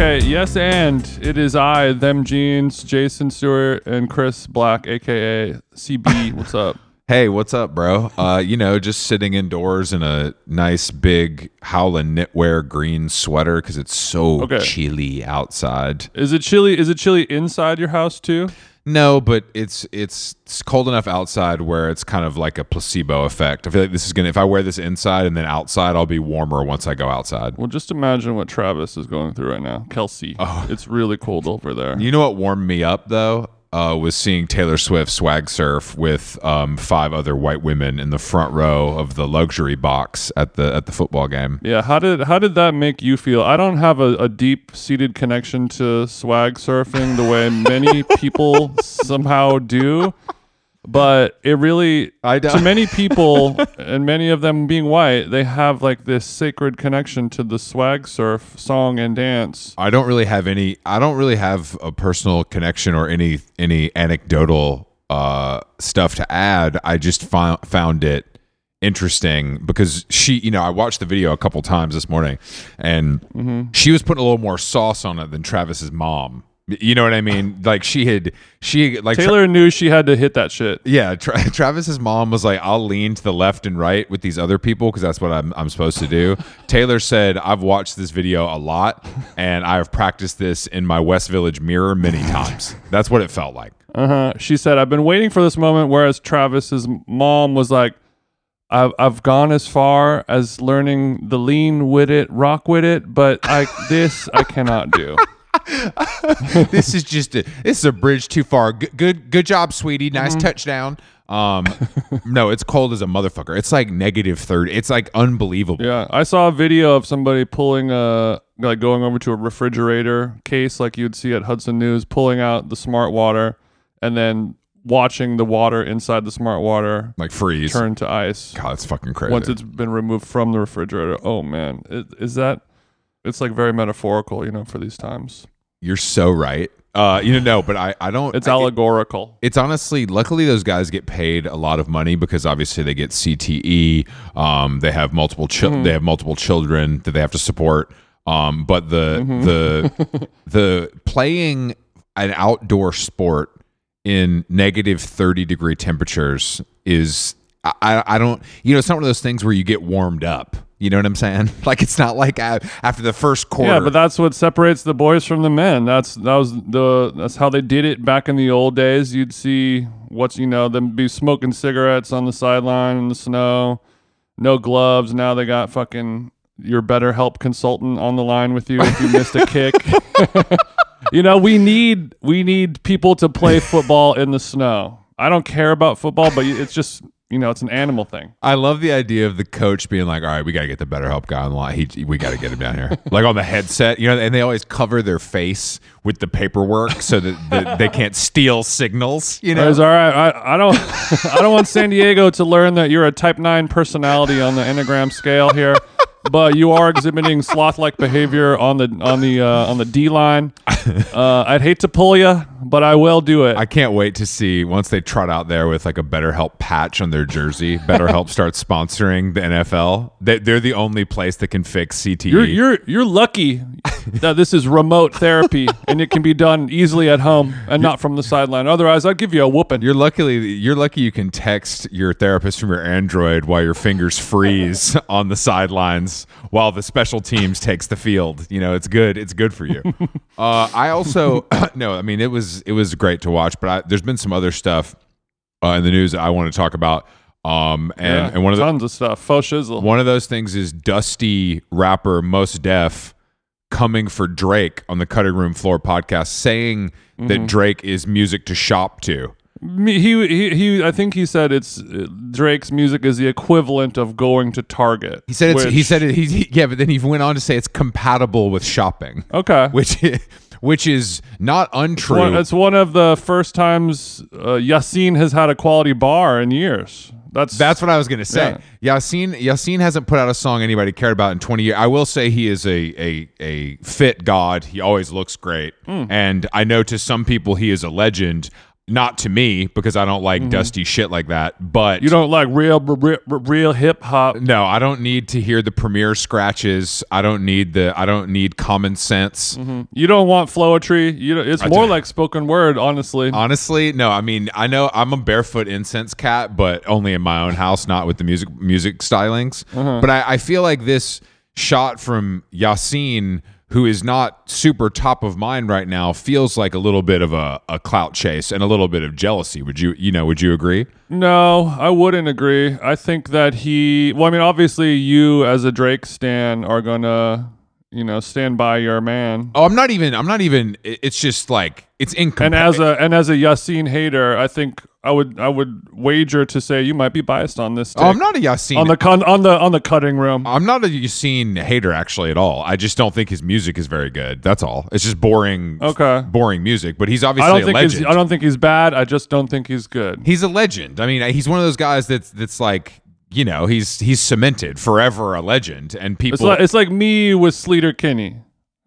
Okay, yes, and it is I, them jeans, Jason Stewart, and Chris Black, aka CB. What's up? Hey, what's up, bro? Uh, you know, just sitting indoors in a nice big Howland knitwear green sweater because it's so Okay. chilly outside. Is it chilly? Is it chilly inside your house too? No, but it's it's it's cold enough outside where it's kind of like a placebo effect. I feel like this is gonna if I wear this inside and then outside, I'll be warmer once I go outside. Well, just imagine what Travis is going through right now. Kelce, Oh. it's really cold over there. You know what warmed me up though? Uh, was seeing Taylor Swift swag surf with um, five other white women in the front row of the luxury box at the at the football game. Yeah, how did how did that make you feel? I don't have a, a deep seated connection to swag surfing the way many people somehow do, but it really I to don't- many people and many of them being white, they have like this sacred connection to the swag surf song and dance. I don't really have any. I don't really have a personal connection or any any anecdotal uh, stuff to add. I just found found it interesting because she, you know, I watched the video a couple times this morning, and she was putting a little more sauce on it than Travis's mom. You know what I mean? Like she had, she like Tra- Taylor knew she had to hit that shit. yeah, Tra- Travis's mom was like, "I'll lean to the left and right with these other people because that's what I'm I'm supposed to do." Taylor said, "I've watched this video a lot and I've practiced this in my West Village mirror many times." That's what it felt like. Uh huh. She said, "I've been waiting for this moment." Whereas Travis's mom was like, "I've I've gone as far as learning the lean with it, rock with it, but I this I cannot do." this is just a this is a bridge too far. Good good, good job, sweetie. Nice Mm-hmm. touchdown. Um, no, it's cold as a motherfucker. It's like negative thirty. It's like unbelievable. Yeah, I saw a video of somebody pulling a like going over to a refrigerator case like you'd see at Hudson News, pulling out the smart water and then watching the water inside the smart water Like freeze. turn to ice God, it's fucking crazy. once it's been removed from the refrigerator. Oh man, is, is that? It's like very metaphorical, you know, for these times. You're so right. Uh, you know, no, but I I don't. It's I- allegorical. it's honestly luckily those guys get paid a lot of money because obviously they get CTE um they have multiple chil- they have multiple children that they have to support um but the the the playing an outdoor sport in negative 30 degree temperatures is I, I I don't you know it's not one of those things where you get warmed up you know what I'm saying like it's not like uh, after the first quarter Yeah, but that's what separates the boys from the men. That's that was the that's how they did it back in the old days. You'd see what's you know them be smoking cigarettes on the sideline in the snow, no gloves. Now they got fucking your better help consultant on the line with you if you missed a kick. you know, we need we need people to play football in the snow. I don't care about football, but it's just you know, it's an animal thing. I love the idea of the coach being like, "All right, we got to get the better help guy on the line. He, we got to get him down here." like on the headset, you know, and they always cover their face with the paperwork so that, that they can't steal signals. You know, It's all right. I, I don't I don't want San Diego to learn that you're a type nine personality on the Enneagram scale here, but you are exhibiting sloth like behavior on the on the uh, on the D line. Uh, I'd hate to pull you, but I will do it. I can't wait to see once they trot out there with like a Better Help patch on their jersey. Better Help starts sponsoring the NFL. They, they're the only place that can fix. CTE. you're you're you're lucky that this is remote therapy and it can be done easily at home and not from the sideline. Otherwise, I'd give you a whooping. You're luckily you're lucky you can text your therapist from your Android while your fingers freeze on the sidelines while the special teams takes the field. You know, it's good. It's good for you. uh, I also no, I mean it was it was great to watch, but I, there's been some other stuff uh, in the news that I want to talk about. Um, and, Yeah, and one of the tons of stuff. Faux shizzle. one of those things is Dusty rapper Mos Def coming for Drake on the Cutting Room Floor podcast, saying Mm-hmm. that Drake is music to shop to. He, he he I think he said it's uh, Drake's music is the equivalent of going to Target. He said it's, he said it, he, he- yeah, but then he went on to say it's compatible with shopping, okay. which which is not untrue. One, it's one of the first times uh, Yasiin has had a quality bar in years. That's That's what I was gonna say. Yasiin Yasiin hasn't put out a song anybody cared about in 20 years. I will say he is a a a fit god. He always looks great, Hmm. and I know to some people he is a legend. Not to me because I don't like dusty shit like that. But Mm-hmm. You don't like real, real, real hip hop. no, I don't need to hear the Premier scratches. I don't need the. I don't need common sense. You don't want Floetry. You know, it's more do. like spoken word, honestly. Honestly, no. I mean, I know I'm a barefoot incense cat, but only in my own house, not with the music music stylings. Uh-huh. But I, I feel like this shot from Yasiin, who is not super top of mind right now, feels like a little bit of a, a clout chase and a little bit of jealousy. Would you, you know, would you agree? No, I wouldn't agree. I think that he. Well, I mean, obviously, you as a Drake stan are gonna, you know, stand by your man. Oh, I'm not even. I'm not even. It's just like it's And as a and as a Yasiin hater, I think I would I would wager to say you might be biased on this. Oh, I'm not a Yasiin. on the con on the on the cutting room. I'm not a Yasiin hater actually at all. I just don't think his music is very good. That's all. It's just boring. Okay. Boring music, but he's I obviously don't a think he's legend. I don't think he's bad. I just don't think he's good. he's a legend. I mean, he's one of those guys that's that's like you know he's he's cemented forever a legend, and It's people like it's like me with Sleater Kinney.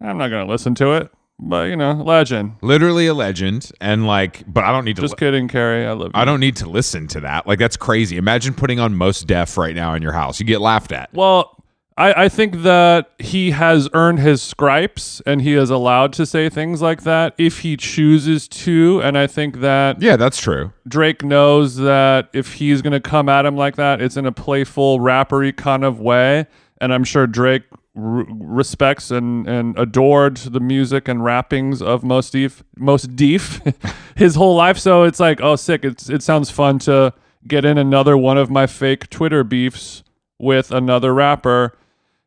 I'm not gonna listen to it, but you know, legend. literally a legend, and like, but I don't need to. Just li- kidding, Carrie. I love you. I don't need to listen to that. Like that's crazy. Imagine putting on Mos Def right now in your house. You get laughed at. Well, I, I think that he has earned his stripes and he is allowed to say things like that if he chooses to. And I think that Yeah, that's true. Drake knows that if he's going to come at him like that, it's in a playful, rappery kind of way. And I'm sure Drake r- respects and, and adored the music and rappings of Mos Def, Mos Def his whole life. So it's like, oh, sick. It's, it sounds fun to get in another one of my fake Twitter beefs with another rapper.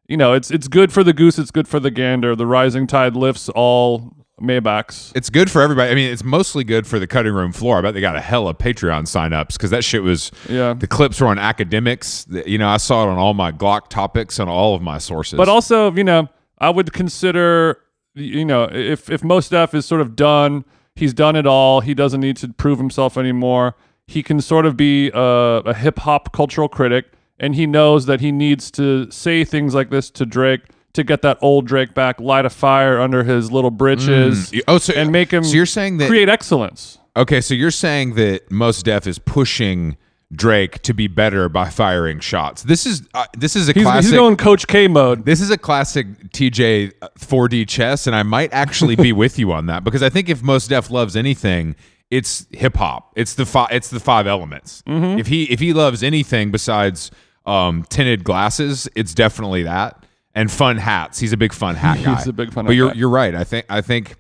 You know, it's it's good for the goose, it's good for the gander. The rising tide lifts all Maybachs. It's good for everybody. I mean, it's mostly good for the cutting room floor. I bet they got a hell of Patreon signups because that shit was. Yeah. The clips were on academics. You know, I saw it on all my Glock topics and all of my sources. But also, you know, I would consider, you know, if if Mos Def is sort of done, he's done it all. He doesn't need to prove himself anymore. He can sort of be a, a hip hop cultural critic, and he knows that he needs to say things like this to Drake to get that old Drake back, light a fire under his little britches, Mm. oh, so and make him. So you're saying that create excellence. Okay, so you're saying that Mos Def is pushing Drake to be better by firing shots. This is uh, this is a He's, classic. he's going Coach K mode. this is a classic TJ 4D chess, and I might actually be with you on that because I think if Mos Def loves anything, it's hip hop. It's the five. It's the five elements. Mm-hmm. If he if he loves anything besides um, tinted glasses, it's definitely that and fun hats. He's a big fun hat guy. He's a big fun But hat you're guy. you're right. I think I think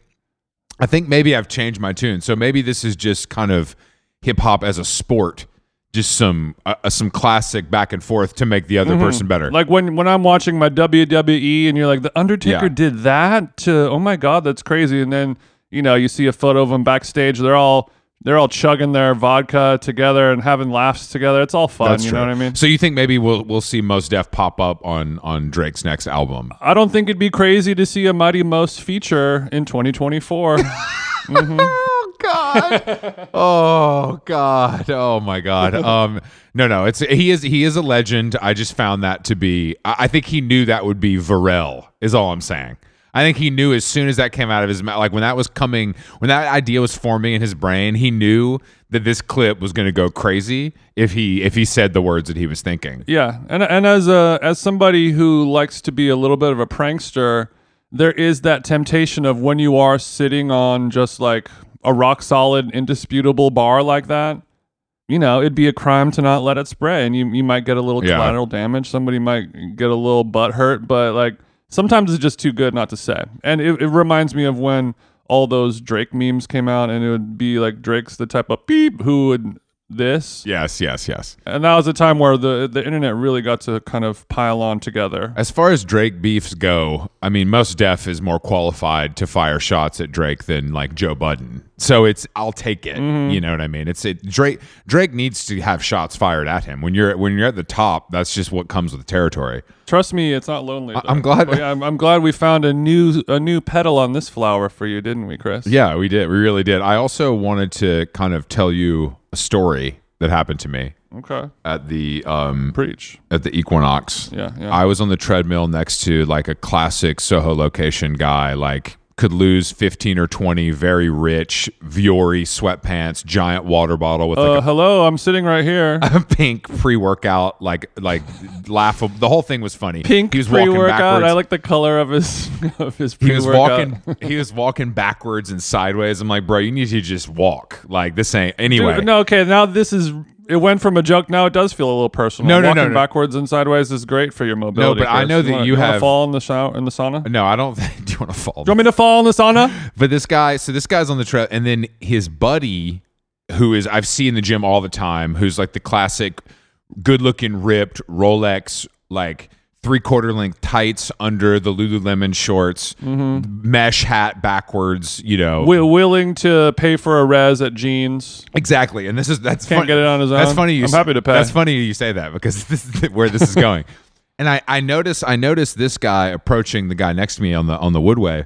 I think maybe I've changed my tune. So maybe this is just kind of hip hop as a sport, just some uh, uh, some classic back and forth to make the other person better. Mm-hmm. Like when when I'm watching my WWE and you're like, the Undertaker Yeah. did that to oh my god, that's crazy. And then you know you see a photo of them backstage. They're all they're all chugging their vodka together and having laughs together. It's all fun. That's you true. know what I mean? So you think maybe we'll we'll see Mos Def pop up on on Drake's next album? I don't think it'd be crazy to see a Mighty Mos feature in 2024. Oh God! oh God! Oh my God! Um, no, no, it's he is he is a legend. I just found that to be. I, I think he knew that would be Varel. Is all I'm saying. I think he knew as soon as that came out of his mouth, like when that was coming, when that idea was forming in his brain, he knew that this clip was going to go crazy if he if he said the words that he was thinking. Yeah, and and as a as somebody who likes to be a little bit of a prankster, there is that temptation of when you are sitting on just like a rock solid, indisputable bar like that. You know, it'd be a crime to not let it spray, and you you might get a little Yeah. collateral damage. Somebody might get a little butt hurt, but like sometimes it's just too good not to say. And it, it reminds me of when all those Drake memes came out, and it would be like Drake's the type of beep who would this, Yes, yes, yes. and that was a time where the the internet really got to kind of pile on together. As far as Drake beefs go, I mean, Mos Def is more qualified to fire shots at Drake than like Joe Budden. So it's I'll take it. Mm-hmm. You know what I mean? It's it Drake Drake needs to have shots fired at him. When you're when you're at the top, that's just what comes with the territory. Trust me, it's not lonely. though. I'm glad- yeah, I'm, I'm glad we found a new a new petal on this flower for you, didn't we, Chris? Yeah, we did. We really did. I also wanted to kind of tell you a story that happened to me Okay. at the um Preach. at the Equinox. Yeah. Yeah. I was on the treadmill next to like a classic Soho location guy, like could lose 15 or 20 very rich Vuori sweatpants, giant water bottle with Uh, like hello, I'm sitting right here. a, a pink pre-workout like like laughable. The whole thing was funny. Pink he was pre-workout. I like the color of his of his pre-workout. he was walking he was walking backwards and sideways. I'm like, "Bro, you need to just walk. Like this ain't anyway." Dude, no, okay. Now this is. It went from a joke. Now it does feel a little personal. No, no, no, Walking no. backwards and sideways is great for your mobility. No, but I Chris. know that wanna- you wanna have- fall in the shower in the sauna. Do No, I don't do you want to fall? you want me to fall in the sauna? But this guy, so this guy's on the trail, and then his buddy, who is I've seen in the gym all the time, who's like the classic, good-looking, ripped Rolex, like three-quarter length tights under the Lululemon shorts, mm-hmm. mesh hat backwards, you know. Wi- willing to pay for a res at jeans. Exactly, and this is that's Can't fun- get it on his own. That's funny. You I'm s- happy to pay. That's funny you say that because this is where this is going. and I I notice I noticed this guy approaching the guy next to me on the on the woodway,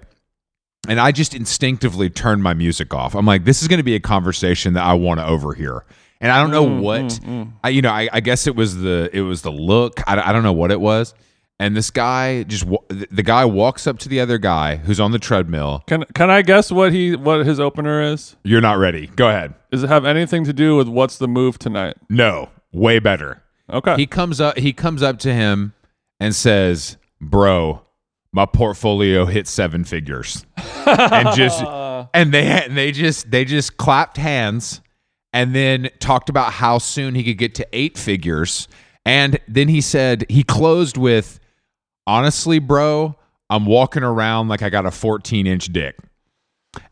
and I just instinctively turned my music off. I'm like, this is going to be a conversation that I want to overhear. And I don't know Mm, what mm, mm. I, you know. I, I guess it was the it was the look. I, I don't know what it was. And this guy just the guy walks up to the other guy who's on the treadmill. Can can I guess what he what his opener is? You're not ready. Go ahead. Does it have anything to do with what's the move tonight? No, way better. Okay. he comes up he comes up to him and says bro my portfolio hit seven figures and just and they and they just they just clapped hands and then talked about how soon he could get to eight figures and then he said he closed with honestly bro i'm walking around like i got a 14 inch dick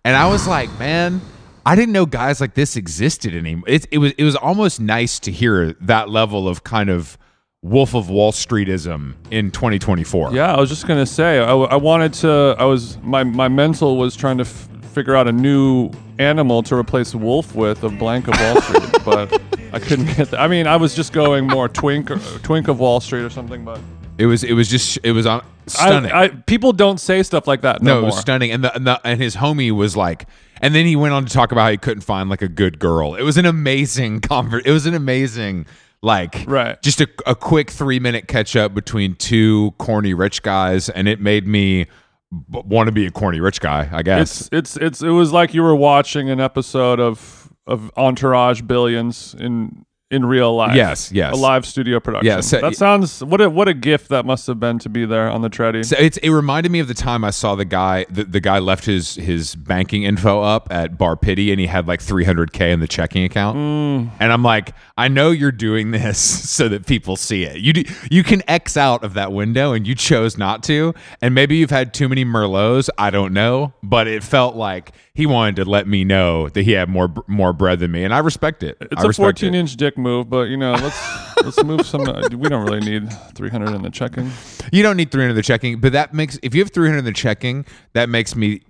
and I was like, man, I didn't know guys like this existed anymore. It, it was it was almost nice to hear that level of kind of Wolf of Wall Streetism in 2024. Yeah, I was just gonna say I, I wanted to. I was my my mental was trying to f- figure out a new animal to replace wolf with of Blank of Wall Street, but I couldn't get that. I mean, I was just going more Twink or, Twink of Wall Street or something. But It was it was just it was uh, on stunning. I, I people don't say stuff like that no, no, it more. was stunning. And the, and the and his homie was like, and then he went on to talk about how he couldn't find like a good girl. It was an amazing convert. It was an amazing like Right. just a, a quick three minute catch up between two corny rich guys, and it made me b- want to be a corny rich guy. I guess. It's it's it's it was like you were watching an episode of of Entourage Billions in in real life. Yes, yes. a live studio production. Yeah, so- that sounds what a what a gift that must have been to be there on the treadie. So it's it reminded me of the time I saw the guy the, the guy left his his banking info up at Bar Pitti and he had like 300k in the checking account. Mm. And I'm like, I know you're doing this so that people see it. You do, you can X out of that window and you chose not to. And maybe you've had too many merlots, I don't know, but it felt like he wanted to let me know that he had more more bread than me and I respect it. It's I a 14 inch dick move, but you know, let's let's move some. Uh, we don't really need 300 in the checking. You don't need 300 in the checking, but that makes if you have 300 in the checking, that makes me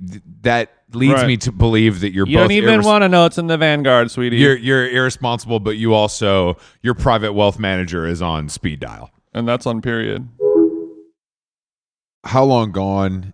that leads Right. me to believe that you're You both don't even irres- want to know it's in the Vanguard, sweetie. you're you're irresponsible, but you also your private wealth manager is on speed dial. and that's on period. How long gone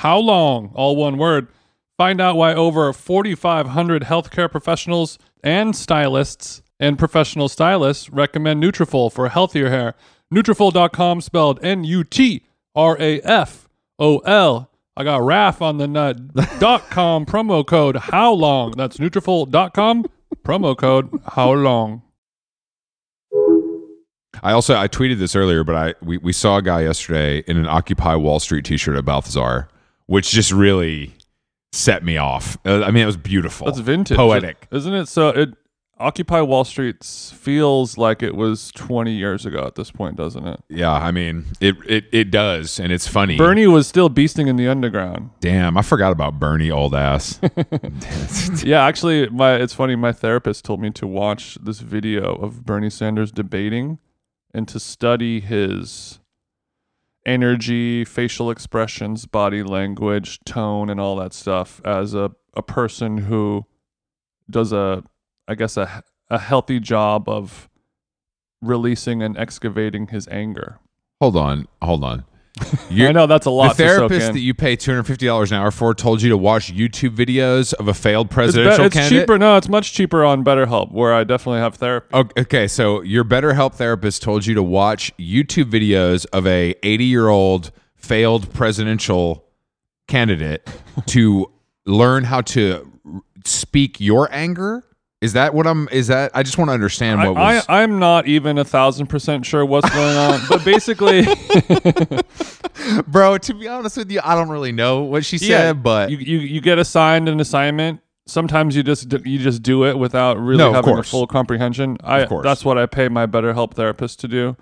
how long? All one word. Find out why over 4,500 healthcare professionals and stylists and professional stylists recommend Nutrafol for healthier hair. Nutrafol.com spelled N-U-T-R-A-F-O-L. I got RAF on the nut. dot com promo code How Long. That's Nutrafol.com promo code How Long. I also I tweeted this earlier, but I we, we saw a guy yesterday in an Occupy Wall Street T-shirt at Balthazar which just really set me off. Uh, I mean, it was beautiful. That's vintage, poetic, isn't it? So it Occupy Wall Street feels like it was 20 years ago at this point, doesn't it? Yeah, I mean, it it it does, and it's funny. Bernie was still beasting in the underground. Damn, I forgot about Bernie, old ass. yeah, actually, my it's funny. My therapist told me to watch this video of Bernie Sanders debating and to study his energy, facial expressions, body language, tone, and all that stuff as a, a person who does a, I guess, a, a healthy job of releasing and excavating his anger. Hold on, hold on. I know that's a lot. The therapist that you pay two hundred fifty dollars an hour for told you to watch YouTube videos of a failed presidential it's, be- it's cheaper. No, it's much cheaper on BetterHelp, where I definitely have therapy. Okay, so your BetterHelp therapist told you to watch YouTube videos of a eighty-year-old failed presidential candidate to learn how to speak your anger is that what I'm? Is that I just want to understand what I, was. I, am not even a thousand percent sure what's going on, but basically, bro. To be honest with you, I don't really know what she said, yeah, but you, you you get assigned an assignment. Sometimes you just you just do it without really no, having a full comprehension. I of course that's what I pay my BetterHelp therapist to do.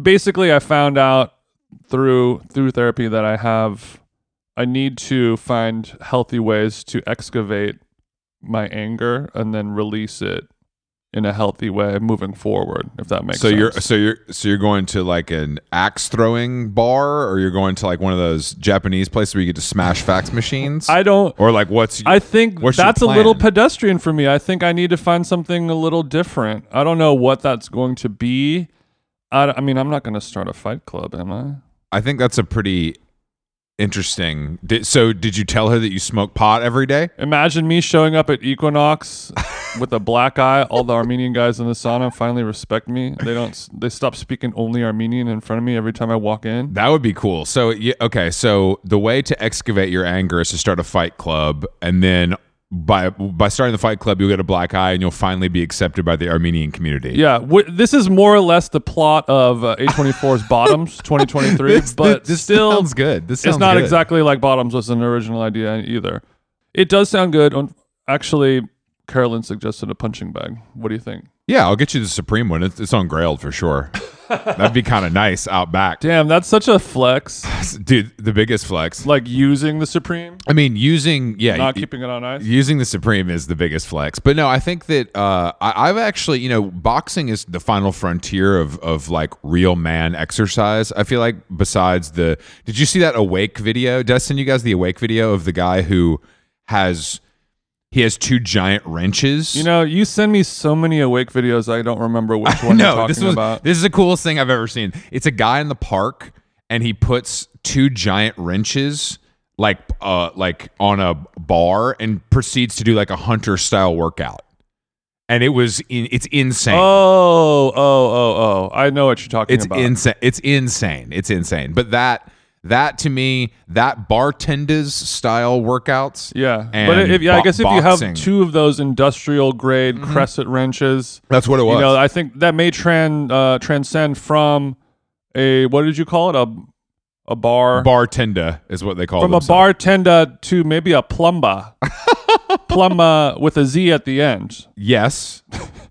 Basically, I found out through through therapy that I have I need to find healthy ways to excavate my anger and then release it in a healthy way moving forward if that makes so sense. you're so you're so you're going to like an axe throwing bar or you're going to like one of those japanese places where you get to smash fax machines? I don't or like what's i think that's a little pedestrian for me. I think i need to find something a little different. I don't know what that's going to be. I, I mean i'm not going to start a fight club am i? I think that's a pretty Interesting. Did, so, did you tell her that you smoke pot every day? Imagine me showing up at Equinox with a black eye. All the Armenian guys in the sauna finally respect me. They don't. They stop speaking only Armenian in front of me every time I walk in. That would be cool. So, yeah, okay. So, the way to excavate your anger is to start a fight club, and then by by starting the fight club you'll get a black eye and you'll finally be accepted by the armenian community. Yeah w- this is more or less the plot of uh, a24's bottoms 2023 this, but this still sounds good. This sounds it's not good. exactly like bottoms was an original idea either. It does sound good. Actually carolyn suggested a punching bag what do you think yeah i'll get you the supreme one it's, it's on grailed for sure That'd be kind of nice out back. Damn, that's such a flex. Dude, the biggest flex. Like using the Supreme? I mean, using, yeah. Not y- keeping it on ice? Using the Supreme is the biggest flex. But no, I think that uh, I, have actually, you know, boxing is the final frontier of, of like real man exercise. I feel like besides the, did you see that Awake video? Did I send you guys the Awake video of the guy who has he has two giant wrenches. You know, you send me so many awake videos, I don't remember which one no, you're talking this was, about. This is the coolest thing I've ever seen. It's a guy in the park, and he puts two giant wrenches like uh like on a bar and proceeds to do like a hunter style workout. And it was in, it's insane. Oh, oh, oh, oh! I know what you're talking it's about. It's insane. It's insane. It's insane. But that that to me, that bartenders style workouts. Yeah, but if, yeah, I guess if you have two of those industrial grade mm-hmm. crescent wrenches, that's what it was. You know, I think that may trans uh, transcend from a what did you call it a a bar. Bartender is what they call it. From a bartender to maybe a plumber. plumber with a Z at the end. Yes.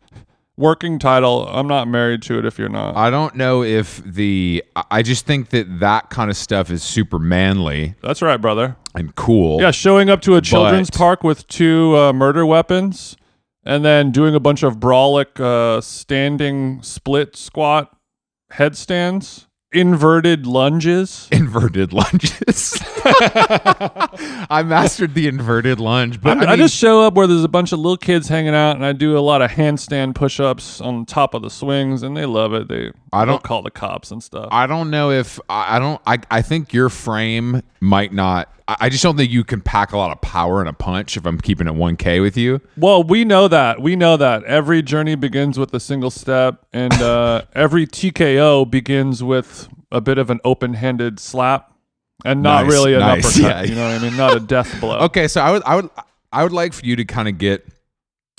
Working title. I'm not married to it if you're not. I don't know if the. I- just think that that kind of stuff is super manly That's right, brother. and cool. Yeah, showing up to a children's But- park with two uh, murder weapons and then doing a bunch of brawlic uh, standing split squat headstands, inverted lunges. Inverted lunges. I mastered the inverted lunge, but I, I, I just show up where there's a bunch of little kids hanging out, and I do a lot of handstand push-ups on top of the swings, and they love it. They I don't- call the cops and stuff. I don't know if I, I don't. I, I think your frame might not. I, just don't think you can pack a lot of power in a punch. If I'm keeping it 1K with you, Well, we know that. We know that every journey begins with a single step, and uh, every TKO begins with a bit of an open-handed slap, and not Nice, really an nice, uppercut. yeah. You know what I mean? Not a death blow. Okay, so I would I would I would like for you to kind of get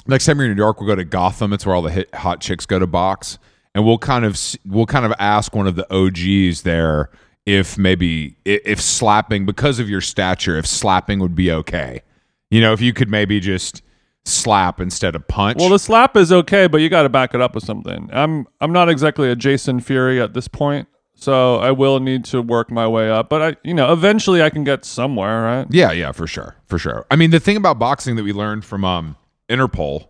next time you're in New York, we'll go to Gotham. It's where all the hit, hot chicks go to box, and we'll kind of we'll kind of ask one of the OGs there if maybe if slapping because of your stature, if slapping would be okay. You know, if you could maybe just slap instead of punch. Well, the slap is okay, but you got to back it up with something. I'm I'm not exactly a Jason Fury at this point, so I will need to work my way up. But I, you know, eventually I can get somewhere, right? Yeah, yeah, for sure, for sure. I mean, the thing about boxing that we learned from um, Interpol,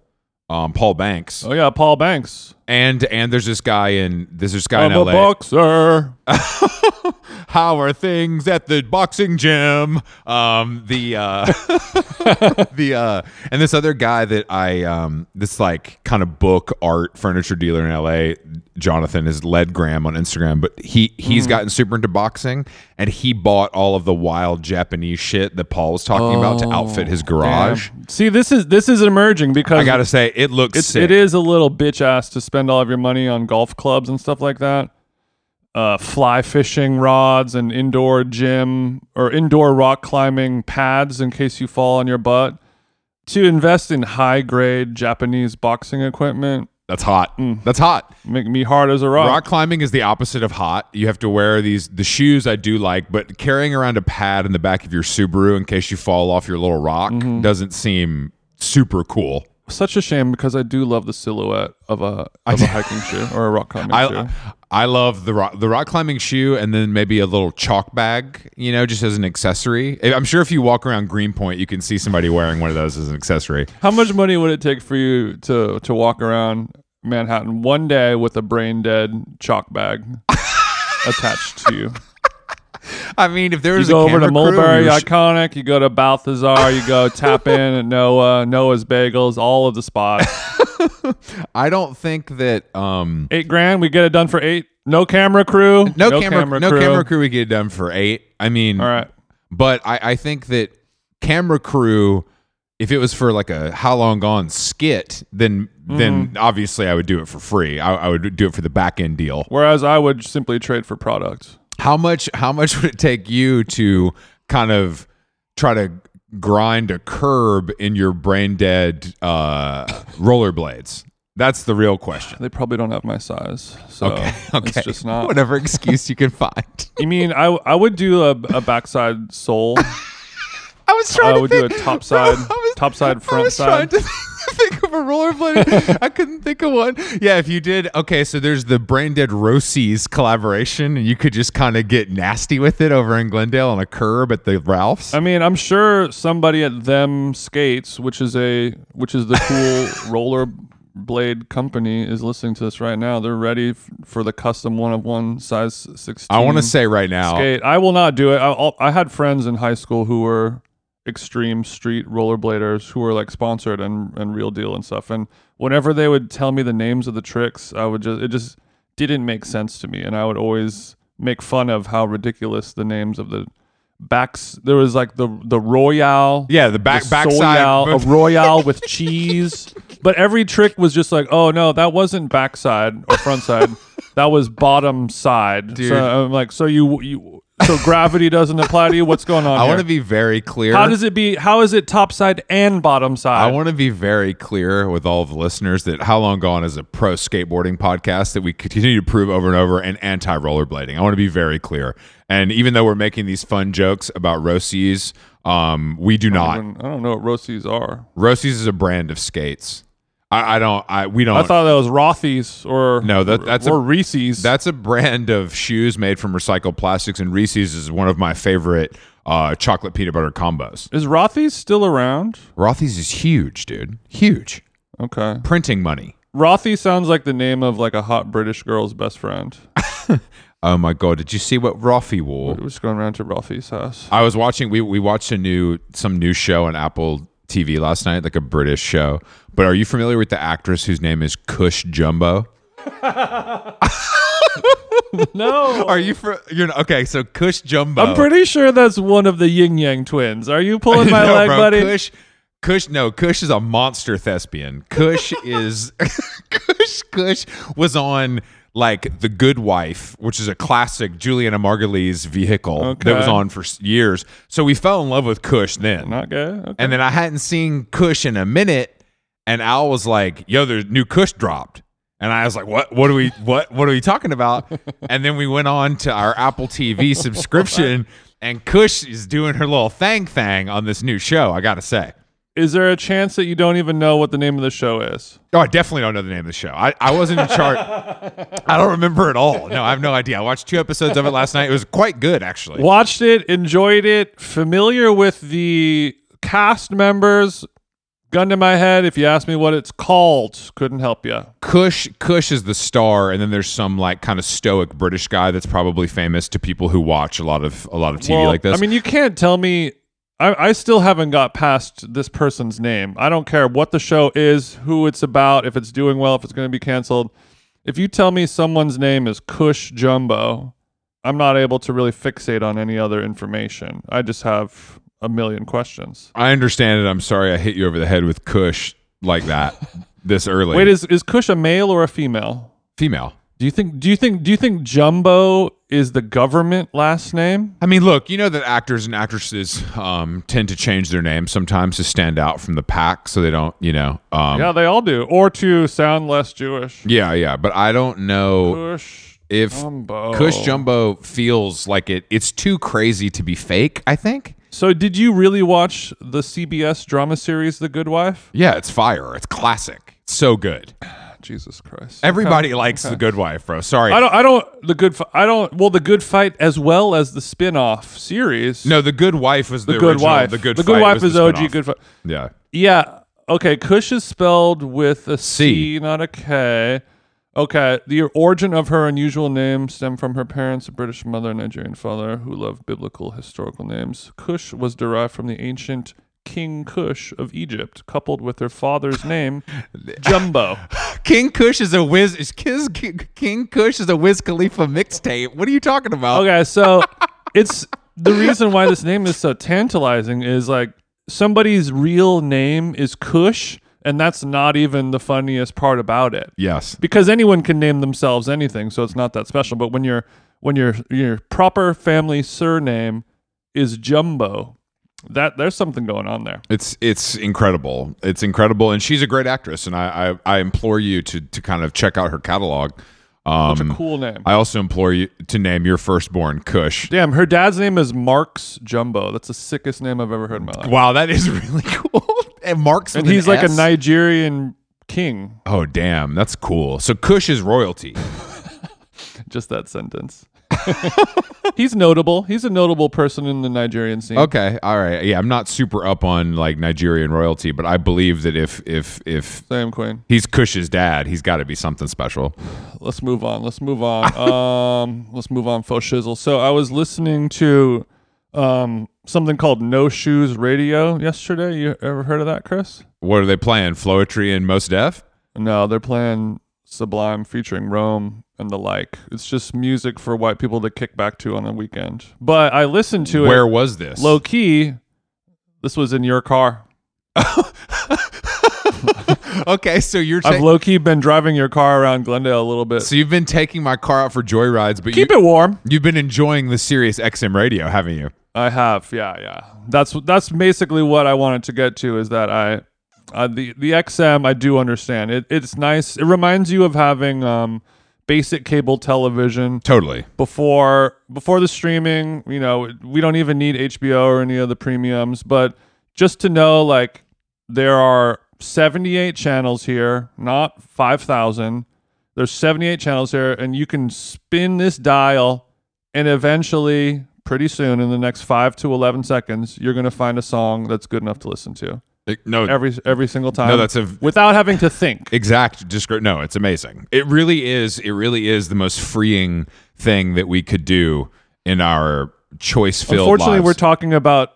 um, Paul Banks, Oh yeah, Paul Banks. And and there's this guy in there's this guy I'm in a LA. boxer. How are things at the boxing gym? Um, the uh, the uh, and this other guy that I um, this like kind of book art furniture dealer in LA, Jonathan is led Graham on Instagram, but he he's gotten super into boxing and he bought all of the wild Japanese shit that Paul was talking about to outfit his garage. Damn. See, this is this is emerging because I gotta say, it looks sick. it is a little bitch ass to spend all of your money on golf clubs and stuff like that. Uh, fly fishing rods and indoor gym or indoor rock climbing pads in case you fall on your butt. To invest in high grade Japanese boxing equipment That's hot. Mm. That's hot. make me hard as a rock. Rock climbing is the opposite of hot. You have to wear these the shoes I do like, but carrying around a pad in the back of your Subaru in case you fall off your little rock Mm-hmm. doesn't seem super cool. Such a shame because I do love the silhouette of a of a hiking shoe or a rock climbing I shoe. I love the rock the rock climbing shoe and then maybe a little chalk bag, you know, just as an accessory. I'm sure if you walk around Greenpoint, you can see somebody wearing one of those as an accessory. How much money would it take for you to to walk around Manhattan one day with a brain dead chalk bag attached to you? I mean, if there You was go a over to Mulberry you're Iconic, you go to Balthazar, you go tap in at Noah, Noah's Bagels, all of the spots. I don't think that um Eight grand, we get it done for eight. No camera crew. no, camera, no crew. camera crew we get it done for eight. I mean, All right. But I, I think that camera crew, if it was for like a how long gone skit, then then Mm-hmm. obviously I would do it for free. I, I would do it for the back end deal. Whereas I would simply trade for product. How much how much would it take you to kind of try to grind a curb in your brain dead uh, rollerblades? That's the real question. They probably don't have my size, so Okay, okay. it's just not. Whatever excuse you can find. You mean I I would do a, a backside sole. I was trying I to would do a top side, I was- top side, I front was side. trying to think a. I couldn't think of one. Yeah, if you did, okay. So there's the Brain Dead Rosie's collaboration, and you could just kind of get nasty with it over in Glendale on a curb at the Ralphs. I mean, I'm sure somebody at Them Skates, which is a which is the cool roller blade company, is listening to this right now. They're ready f- for the custom one of one size 16. I want to say right now, skate. I will not do it. I, I had friends in high school who were extreme street rollerbladers who were like sponsored and and real deal and stuff. And whenever they would tell me the names of the tricks, I would just it just didn't make sense to me, and I would always make fun of how ridiculous the names of the backs. There was like the the Royale. yeah, the back the backside. Soyale, a Royale with cheese. But every trick was just like, oh no, that wasn't backside or front side. that was bottom side. Dude. So I'm like, so you you so gravity doesn't apply to you. What's going on? I want to be very clear. How does it be? How is it top side and bottom side? I want to be very clear with all of the listeners that How Long Gone is a pro skateboarding podcast that we continue to prove over and over and anti rollerblading. I want to be very clear. And even though we're making these fun jokes about Rossies, um, we do I not. I don't know what Rossies are. Rossies is a brand of skates. I, I don't. I we don't. I thought that was Rothy's or No, that- that's or a- Reese's. That's a brand of shoes made from recycled plastics, and Reese's is one of my favorite uh, chocolate peanut butter combos. is Rothy's still around? Rothy's is huge, dude. Huge. Okay. Printing money. Rothy sounds like the name of like a hot British girl's best friend. Oh my god, did you see what Rothy wore? We're just going around to Rothy's house. I was watching. We we watched a new some new show on Apple TV last night, like a British show. But are you familiar with the actress whose name is Cush Jumbo? no. Are you for you're not- okay? So Cush Jumbo. I'm pretty sure that's one of the Yin Yang twins. Are you pulling my No, leg, bro, buddy? Cush, Cush, no, Cush is a monster thespian. Cush is Cush. Cush was on like The Good Wife, which is a classic Julianna Margulies vehicle that was on for years. So we fell in love with Cush then, Not gay. Okay. and then I hadn't seen Kush in a minute, and Al was like, "Yo, there's new Cush dropped." And I was like, "What? What are we? What? What are we talking about?" and then we went on to our Apple TV subscription, and Cush is doing her little thang thang on this new show. I gotta say, Is there a chance that you don't even know what the name of the show is? oh, I definitely don't know the name of the show. I, I wasn't in charge. I don't remember at all. No, I have no idea. I watched two episodes of it last night. It was quite good, actually. Watched it, enjoyed it, familiar with the cast members. Gun to my head, if you ask me what it's called, couldn't help you. Cush Cush is the star, and then there's some like kind of stoic British guy that's probably famous to people who watch a lot of a lot of TV Well, like this. I mean, you can't tell me. I, I still haven't got past this person's name. I don't care what the show is, who it's about, if it's doing well, if it's going to be canceled. If you tell me someone's name is Cush Jumbo, I'm not able to really fixate on any other information. I just have a million questions. I understand it. I'm sorry I hit you over the head with Cush like that this early. Wait, is is Cush a male or a female? female. Do you think? Do you think? Do you think Jumbo is the government last name? I mean, look, you know that actors and actresses um, tend to change their names sometimes to stand out from the pack, so they don't, you know. Um, Yeah, they all do, or to sound less Jewish. yeah, yeah. But I don't know Cush if Jumbo. Cush Jumbo feels like it. It's too crazy to be fake. I think. So, did you really watch the CBS drama series The Good Wife? Yeah, it's fire. It's classic. It's so good. Jesus Christ! Everybody likes The Good Wife, bro. Sorry. I don't. I don't. The good. I don't. Well, the Good Fight as well as the spin-off series. no, The Good Wife was the, the Good original. Wife. The Good The Good Wife is OG. Good Fight. Yeah. Yeah. Okay. Cush is spelled with a C, C. not a K. Okay. The origin of her unusual name stemmed from her parents, a British mother and Nigerian father, who loved biblical historical names. Cush was derived from the ancient King Cush of Egypt, coupled with her father's name, Jumbo. King Kush is a whiz. Is Kiz, King Kush is a Wiz Khalifa mixtape. What are you talking about? Okay, so it's the reason why this name is so tantalizing is like somebody's real name is Cush, and that's not even the funniest part about it. Yes. Because anyone can name themselves anything, so it's not that special. But when your when your your proper family surname is Jumbo, that there's something going on there. It's it's incredible. It's incredible, and she's a great actress. And I I, I implore you to to kind of check out her catalog. Such Um, a cool name. I also implore you to name your firstborn Cush. Damn, her dad's name is Marks Jumbo. That's the sickest name I've ever heard in my life. Wow, that is really cool. And Mark's And with an he's like a S? Nigerian king. Oh damn, that's cool. So Cush is royalty. Just that sentence. He's notable. He's a notable person in the Nigerian scene. Okay, all right. Yeah, I'm not super up on like Nigerian royalty, but I believe that if if if Same queen. he's Cush's dad, he's got to be something special. Let's move on. Let's move on. um, let's move on. Faux shizzle. So I was listening to um something called No Shoes Radio yesterday. You ever heard of that, Chris? What are they playing? Floetry and Mos Def? No, they're playing Sublime featuring Rome and the like. It's just music for white people to kick back to on the weekend. But I listened to Where it Where was this? low key. This was in your car. okay, so you're I've low key been driving your car around Glendale a little bit. so you've been taking my car out for joyrides, but Keep you, it warm. you've been enjoying the Sirius XM radio, haven't you? I have, yeah, yeah. That's that's basically what I wanted to get to is that I, uh, the the XM I do understand it. It's nice. It reminds you of having um, basic cable television Totally. before before the streaming. You know, we don't even need HBO or any of the premiums, but just to know like there are 78 channels here, not 5,000. There's 78 channels here, and you can spin this dial, and eventually, pretty soon, in the next five to 11 seconds, you're gonna find a song that's good enough to listen to No, every every single time. no, that's a without having to think. exact description. No, it's amazing. It really is. It really is the most freeing thing that we could do in our choice filled. Unfortunately, we're talking about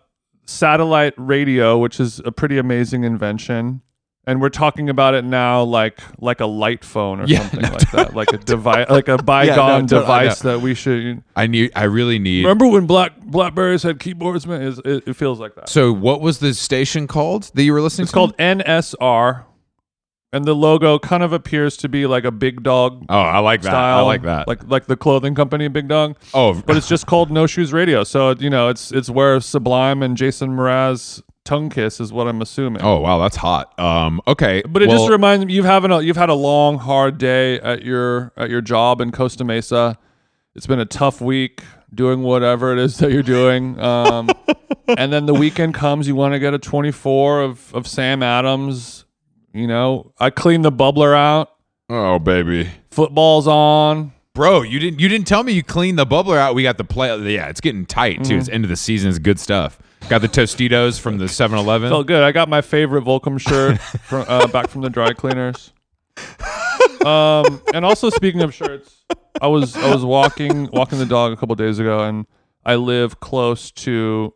satellite radio, which is a pretty amazing invention. And we're talking about it now like like a light phone or Yeah, something no, like that, like a device, like a bygone totally, I device that we should. I need. I really need. Remember when Black Blackberries had keyboards? Man, It's- it, it feels like that. So, what was the station called that you were listening It's to? called NSR, and the logo kind of appears to be like a big dog Oh, I like that. style. I like that. like like the clothing company Big Dog. oh, but it's just called No Shoes Radio. So you know, it's it's where Sublime and Jason Mraz tongue kiss is what I'm assuming. oh, wow, that's hot. Um, okay, But it well, just reminds me you've having a you've had a long hard day at your at your job in Costa Mesa. It's been a tough week doing whatever it is that you're doing. Um, and then the weekend comes, you want to get a 24 of of Sam Adams. You know, I cleaned the bubbler out. Oh, baby. Football's on. Bro, you didn't you didn't tell me you cleaned the bubbler out. We got the play. Yeah, it's getting tight too. Mm-hmm. It's end of the season. It's good stuff. Got the Tostitos from the 7-Eleven. Felt good. I got my favorite Volcom shirt from, uh, back from the dry cleaners. Um, and also speaking of shirts, I was I was walking walking the dog a couple days ago, and I live close to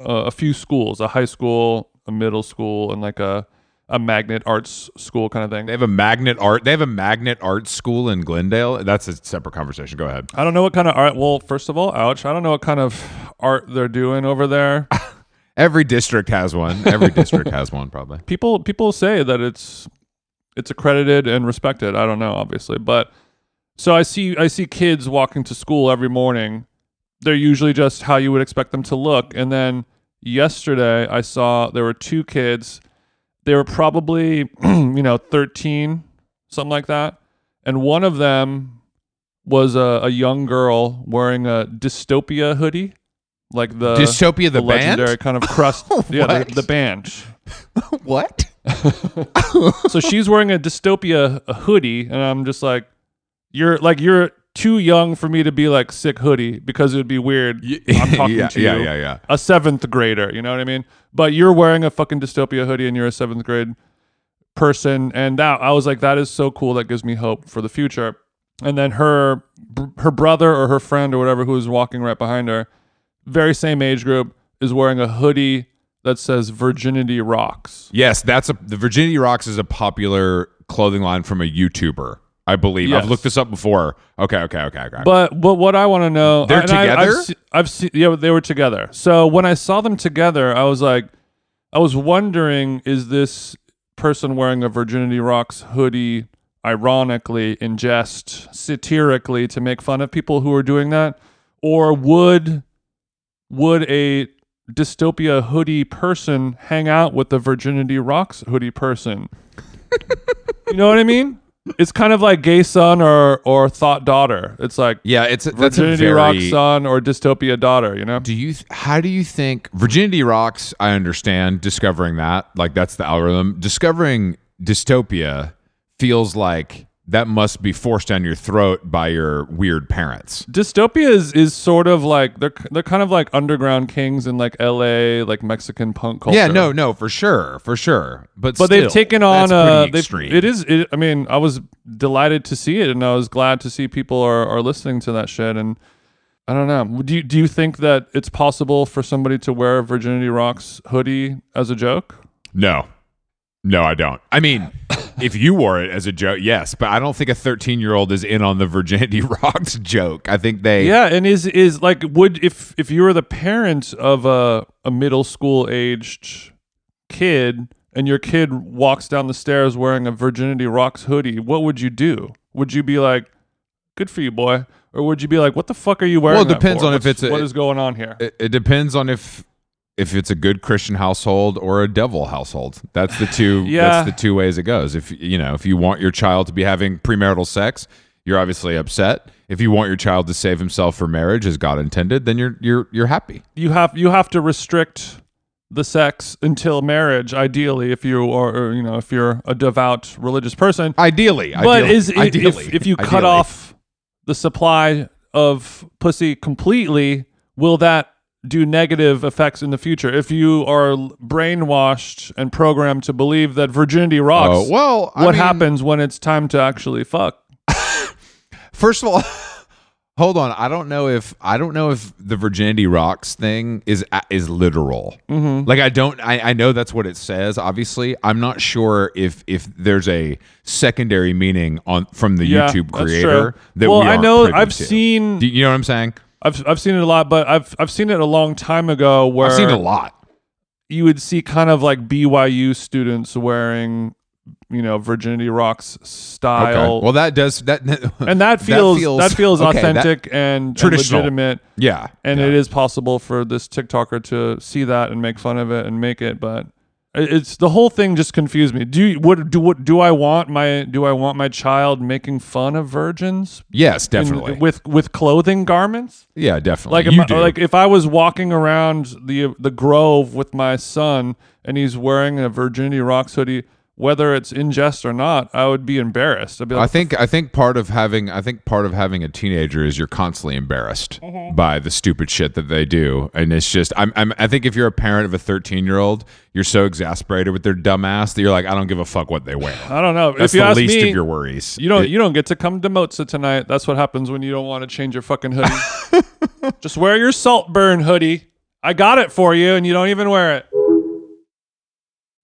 uh, a few schools, a high school, a middle school, and like a a magnet arts school kind of thing. They have a magnet art. They have a magnet art school in Glendale. That's a separate conversation. Go ahead. I don't know what kind of art. Well, first of all, ouch! I don't know what kind of art they're doing over there. Every district has one. Every district has one, probably. people people say that it's it's accredited and respected. I don't know, obviously, but so I see I see kids walking to school every morning. They're usually just how you would expect them to look. And then yesterday I saw there were two kids. They were probably you know 13, something like that. And one of them was a, a young girl wearing a dystopia hoodie, like the Dystopia the, the legendary kind of crust. yeah, the, the band. What? so she's wearing a dystopia hoodie and i'm just like you're like you're too young for me to be like sick hoodie because it would be weird. I'm talking yeah, to yeah, you. yeah, yeah. a seventh grader you know what i mean? But you're wearing a fucking dystopia hoodie and you're a seventh grade person and that i was like that is so cool. That gives me hope for the future. And then her her brother or her friend or whatever who was walking right behind her very same age group is wearing a hoodie that says virginity rocks. Yes, that's a the Virginity Rocks is a popular clothing line from a YouTuber, I believe. Yes. I've looked this up before. Okay, okay, okay, okay. But but what I want to know, They're I- together? se- I've seen, yeah, they were together. So when I saw them together, I was like, I was wondering, is this person wearing a Virginity Rocks hoodie, ironically, in jest, satirically, to make fun of people who are doing that, or would would a dystopia hoodie person hang out with the Virginity Rocks hoodie person? you know what I mean? It's kind of like gay son or or thought daughter. It's like yeah, it's that's Virginity very. Rock son or dystopia daughter, you know? Do you? How do you think Virginity Rocks? I understand discovering that, like that's the algorithm. Discovering dystopia feels like that must be forced down your throat by your weird parents. Dystopia is, is sort of like they're they're kind of like underground kings in like LA, like Mexican punk culture. Yeah, no, no, for sure, for sure. But But they've taken on uh it is it, I mean, I was delighted to see it and I was glad to see people are, are listening to that shit and I don't know. Do you, do you think that it's possible for somebody to wear a Virginity Rocks hoodie as a joke? No. No, I don't. I mean, if you wore it as a joke, yes, but I don't think a 13 year old is in on the virginity rocks joke. I think they. Yeah, and is is like would if if you were the parent of a a middle school aged kid and your kid walks down the stairs wearing a Virginity Rocks hoodie, what would you do? Would you be like, "Good for you, boy," or would you be like, "What the fuck are you wearing?" Well, it depends on if it's a- what is going on here. It, it depends on if if it's a good Christian household or a devil household. That's the two. Yeah. That's the two ways it goes. If you know, if you want your child to be having premarital sex, you're obviously upset. If you want your child to save himself for marriage as God intended, then you're you're you're happy. you have you have to restrict the sex until marriage ideally if you are you know if you're a devout religious person Ideally, but ideally, is i- ideally, if, if you cut ideally. off the supply of pussy completely will that do negative effects in the future if you are brainwashed and programmed to believe that virginity rocks Oh, well, I what mean, happens when it's time to actually fuck First of all, hold on. I don't know if I don't know if the virginity rocks thing is is literal. Mm-hmm. Like I don't. I, I know that's what it says. Obviously, I'm not sure if if there's a secondary meaning on from the Yeah, YouTube creator that well we i know i've to. seen Do you know what I'm saying? I've, I've seen it a lot but i've i've seen it a long time ago where I've seen it a lot. you would see kind of like BYU students wearing, you know, Virginity Rocks Okay. style. Well, that does that. and that feels that feels, okay, authentic and, and Traditional. legitimate. yeah, And yeah. it is possible for this TikToker to see that and make fun of it and make it, but it's the whole thing just confused me. Do you, what do what do I want my do I want my child making fun of virgins yes, in- definitely. with with clothing garments? yeah, definitely. Like, you am I- do. like if I was walking around the the Grove with my son and he's wearing a Virginity Rocks hoodie, whether it's in jest or not, I would be embarrassed. I'd be I think I think part of having I think part of having a teenager is you're constantly embarrassed Mm-hmm. by the stupid shit that they do, and it's just I'm, I'm I think if you're a parent of a 13 year old, you're so exasperated with their dumb ass that you're like I don't give a fuck what they wear. I don't know. That's if you the ask least me, of your worries. you don't It- you don't get to come to Mozza tonight. That's what happens when you don't want to change your fucking hoodie. Just wear your Saltburn hoodie. I got it for you, and you don't even wear it.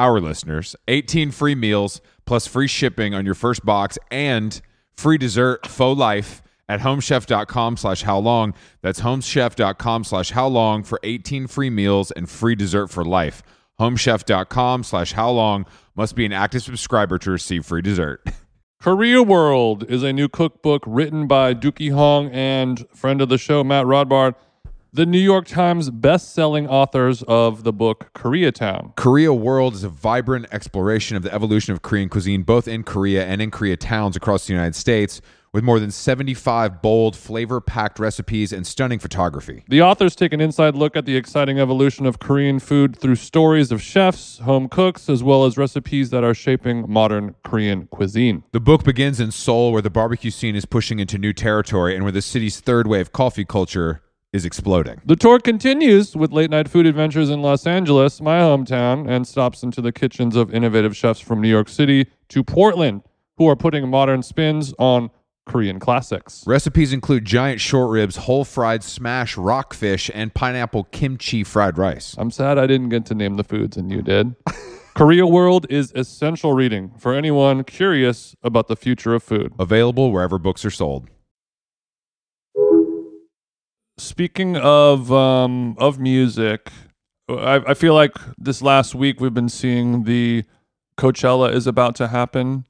our listeners, 18 free meals plus free shipping on your first box and free dessert faux life at homechef.com slash how long. That's homechef.com slash how long for 18 free meals and free dessert for life. Homechef.com slash how long must be an active subscriber to receive free dessert. Korea World is a new cookbook written by Deuki Hong and friend of the show, Matt Rodbard, the New York Times best-selling authors of the book Koreatown. Korea World is a vibrant exploration of the evolution of Korean cuisine, both in Korea and in Korea towns across the United States, with more than 75 bold, flavor packed recipes and stunning photography. The authors take an inside look at the exciting evolution of Korean food through stories of chefs, home cooks, as well as recipes that are shaping modern Korean cuisine. The book begins in Seoul, where the barbecue scene is pushing into new territory and where the city's third wave coffee culture is exploding. The tour continues with late night food adventures in Los Angeles, my hometown, and stops into the kitchens of innovative chefs from New York City to Portland, who are putting modern spins on Korean classics. Recipes include giant short ribs, whole fried smash rockfish, and pineapple kimchi fried rice. I'm sad I didn't get to name the foods and you did. Korea World is essential reading for anyone curious about the future of food. Available wherever books are sold. Speaking of um, of music, I, I feel like this last week we've been seeing the Coachella is about to happen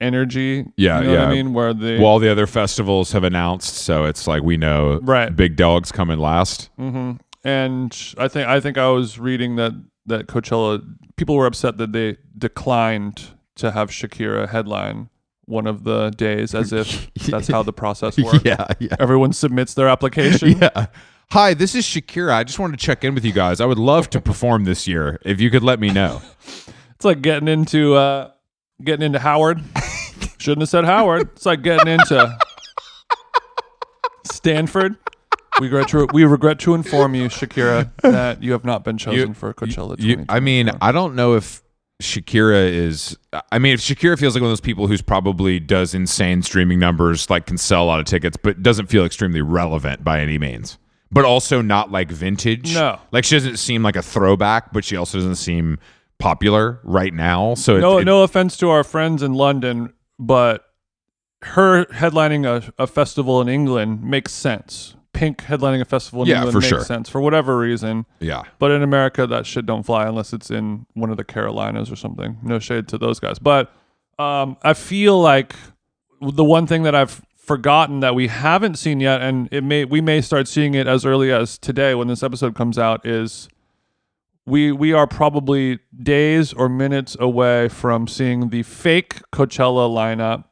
energy. Yeah, you know What yeah. I mean, where the Well, all the other festivals have announced, so it's like we know Right. Big Dog's coming last. hmm And I think I think I was reading that that Coachella people were upset that they declined to have Shakira headline one of the days, as if that's how the process works. Yeah, yeah, Everyone submits their application. yeah. Hi, this is Shakira. I just wanted to check in with you guys. I would love to perform this year. If you could let me know. It's like getting into uh, getting into Howard. Shouldn't have said Howard. It's like getting into Stanford. We regret to we regret to inform you, Shakira, that you have not been chosen for Coachella. You, I mean, I don't know if Shakira is. I mean, if Shakira feels like one of those people who's probably does insane streaming numbers, like can sell a lot of tickets, but doesn't feel extremely relevant by any means. But also not like vintage. No. like she doesn't seem like a throwback, but she also doesn't seem popular right now. So no, it, it- no offense to our friends in London, but her headlining a, a festival in England makes sense. Pink headlining a festival in Yeah, England makes sure. sense for whatever reason. yeah, But in America, that shit don't fly unless it's in one of the Carolinas or something. No shade to those guys, but um, I feel like the one thing that I've forgotten that we haven't seen yet, and it may we may start seeing it as early as today when this episode comes out, is we we are probably days or minutes away from seeing the fake Coachella lineup,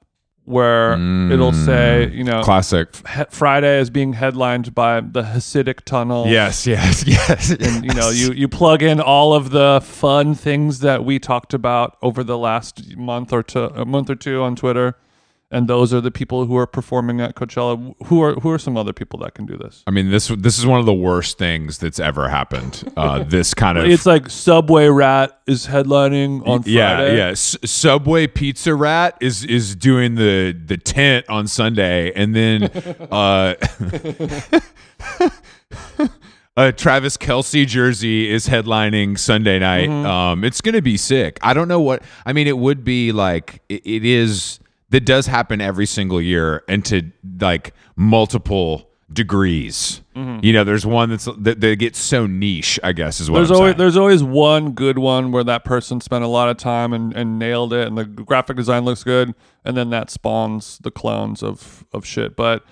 where it'll mm. say you know classic. he- Friday is being headlined by the Hasidic Tunnel Yes, yes, yes. and you know you you plug in all of the fun things that we talked about over the last month or two a month or two on Twitter and those are the people who are performing at Coachella who are who are some other people that can do this I mean this this is one of the worst things that's ever happened. Uh, this kind of it's like Subway Rat is headlining on Friday Yeah, yeah. S- Subway Pizza Rat is is doing the the tent on Sunday, and then uh, uh, Travis Kelce jersey is headlining Sunday night. Mm-hmm. Um, it's gonna be sick. I don't know what. I mean, it would be like it, it is. That does happen every single year, and to like multiple degrees. You know, there's one that's that, that gets so niche. I guess is what Mm-hmm. There's I'm always saying. there's always one good one where that person spent a lot of time and, and nailed it and the graphic design looks good and then that spawns the clones of of shit. But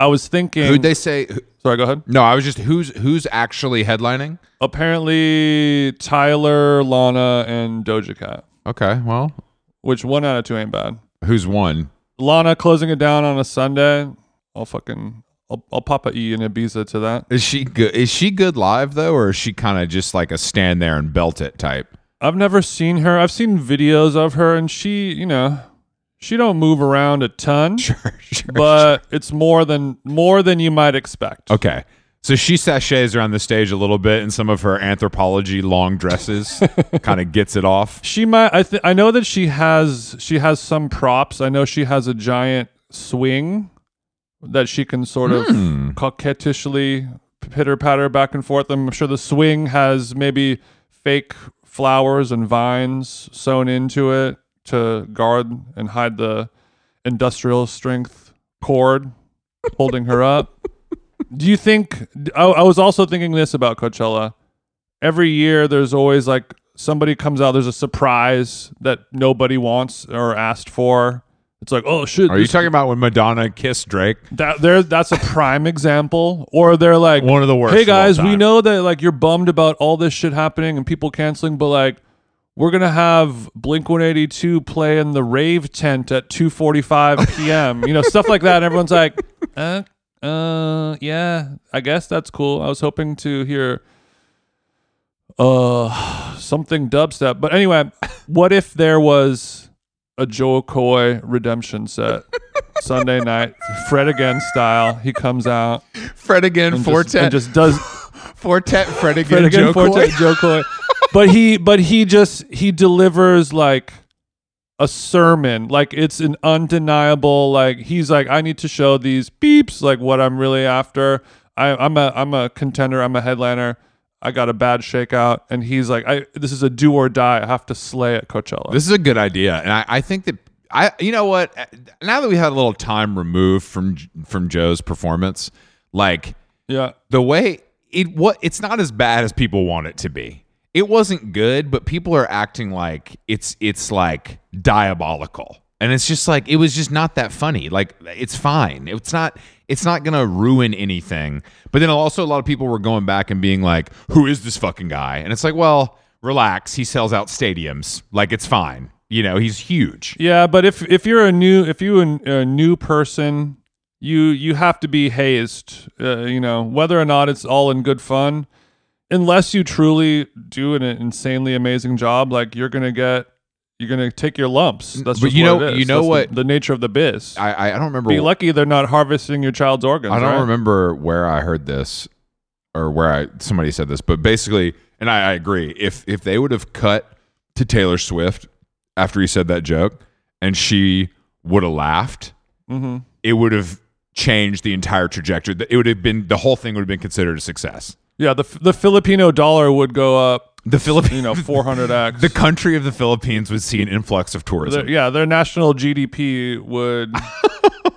I was thinking Who'd they say? sorry, go ahead. No, I was just who's who's actually headlining. Apparently, Tyler, Lana, and Doja Cat. Okay, well, Which one out of two ain't bad. Who's won? Lana closing it down on a Sunday. I'll fucking I'll, I'll pop a E in Ibiza to that. Is she good? Is she good live though, or is she kind of just like a stand there and belt it type? I've never seen her. I've seen videos of her, and she, you know, she don't move around a ton, Sure, sure. but it's more than more than you might expect. okay, so she sachets around the stage a little bit in some of her Anthropologie long dresses, kind of gets it off. She might. I th- I know that she has she has some props. I know she has a giant swing that she can sort of Hmm. coquettishly pitter patter back and forth. I'm sure the swing has maybe fake flowers and vines sewn into it to guard and hide the industrial strength cord holding her up. Do you think? I, I was also thinking this about Coachella. Every year, there's always like somebody comes out. There's a surprise that nobody wants or asked for. It's like, oh shit! Are you this- talking about when Madonna kissed Drake? that there? That's a prime example. Or they're like, One of the worst Hey of all guys, we time." know that like you're bummed about all this shit happening and people canceling, but like we're gonna have Blink 182 play in the rave tent at 2:45 p.m. you know, stuff like that. And everyone's like, uh, yeah, I guess that's cool. I was hoping to hear uh something dubstep, but anyway, what if there was a Jo Koy redemption set? Sunday night, Fred again style. He comes out Fred again, and just, and just does Fortet, Fred Fred again, Forte, Jo Koy. But he, but he just he delivers like a sermon. Like it's an undeniable. Like he's like, I need to show these beeps like what I'm really after. I, I'm a I'm a contender. I'm a headliner. I got a bad shakeout, and he's like, I this is a do or die. I have to slay at Coachella. This is a good idea, and I, I think that I, you know what? Now that we had a little time removed from from Jo's performance, like yeah, the way it what it's not as bad as people want it to be. It wasn't good, but people are acting like it's it's like diabolical. And it's just like it was just not that funny. Like it's fine. It's not it's not going to ruin anything. But then also a lot of people were going back and being like, "Who is this fucking guy?" And it's like, "Well, relax. He sells out stadiums. Like it's fine. You know, he's huge." Yeah, but if if you're a new if you a, a new person, you you have to be hazed. Uh, you know, whether or not it's all in good fun, unless you truly do an insanely amazing job, like you're gonna get you're gonna take your lumps. That's But you what know- you know That's what- the, the nature of the biz. I I, don't remember be lucky they're not harvesting your child's organs. I don't right? remember where I heard this or where I somebody said this, but basically, and I, I agree. If if they would have cut to Taylor Swift after he said that joke, and she would have laughed, Mhm. it would have changed the entire trajectory. It would have been the whole thing would have been considered a success. Yeah, the the Filipino dollar would go up. The Philippines, You know, 400x. the country of the Philippines would see an influx of tourism. Their- yeah, their national GDP would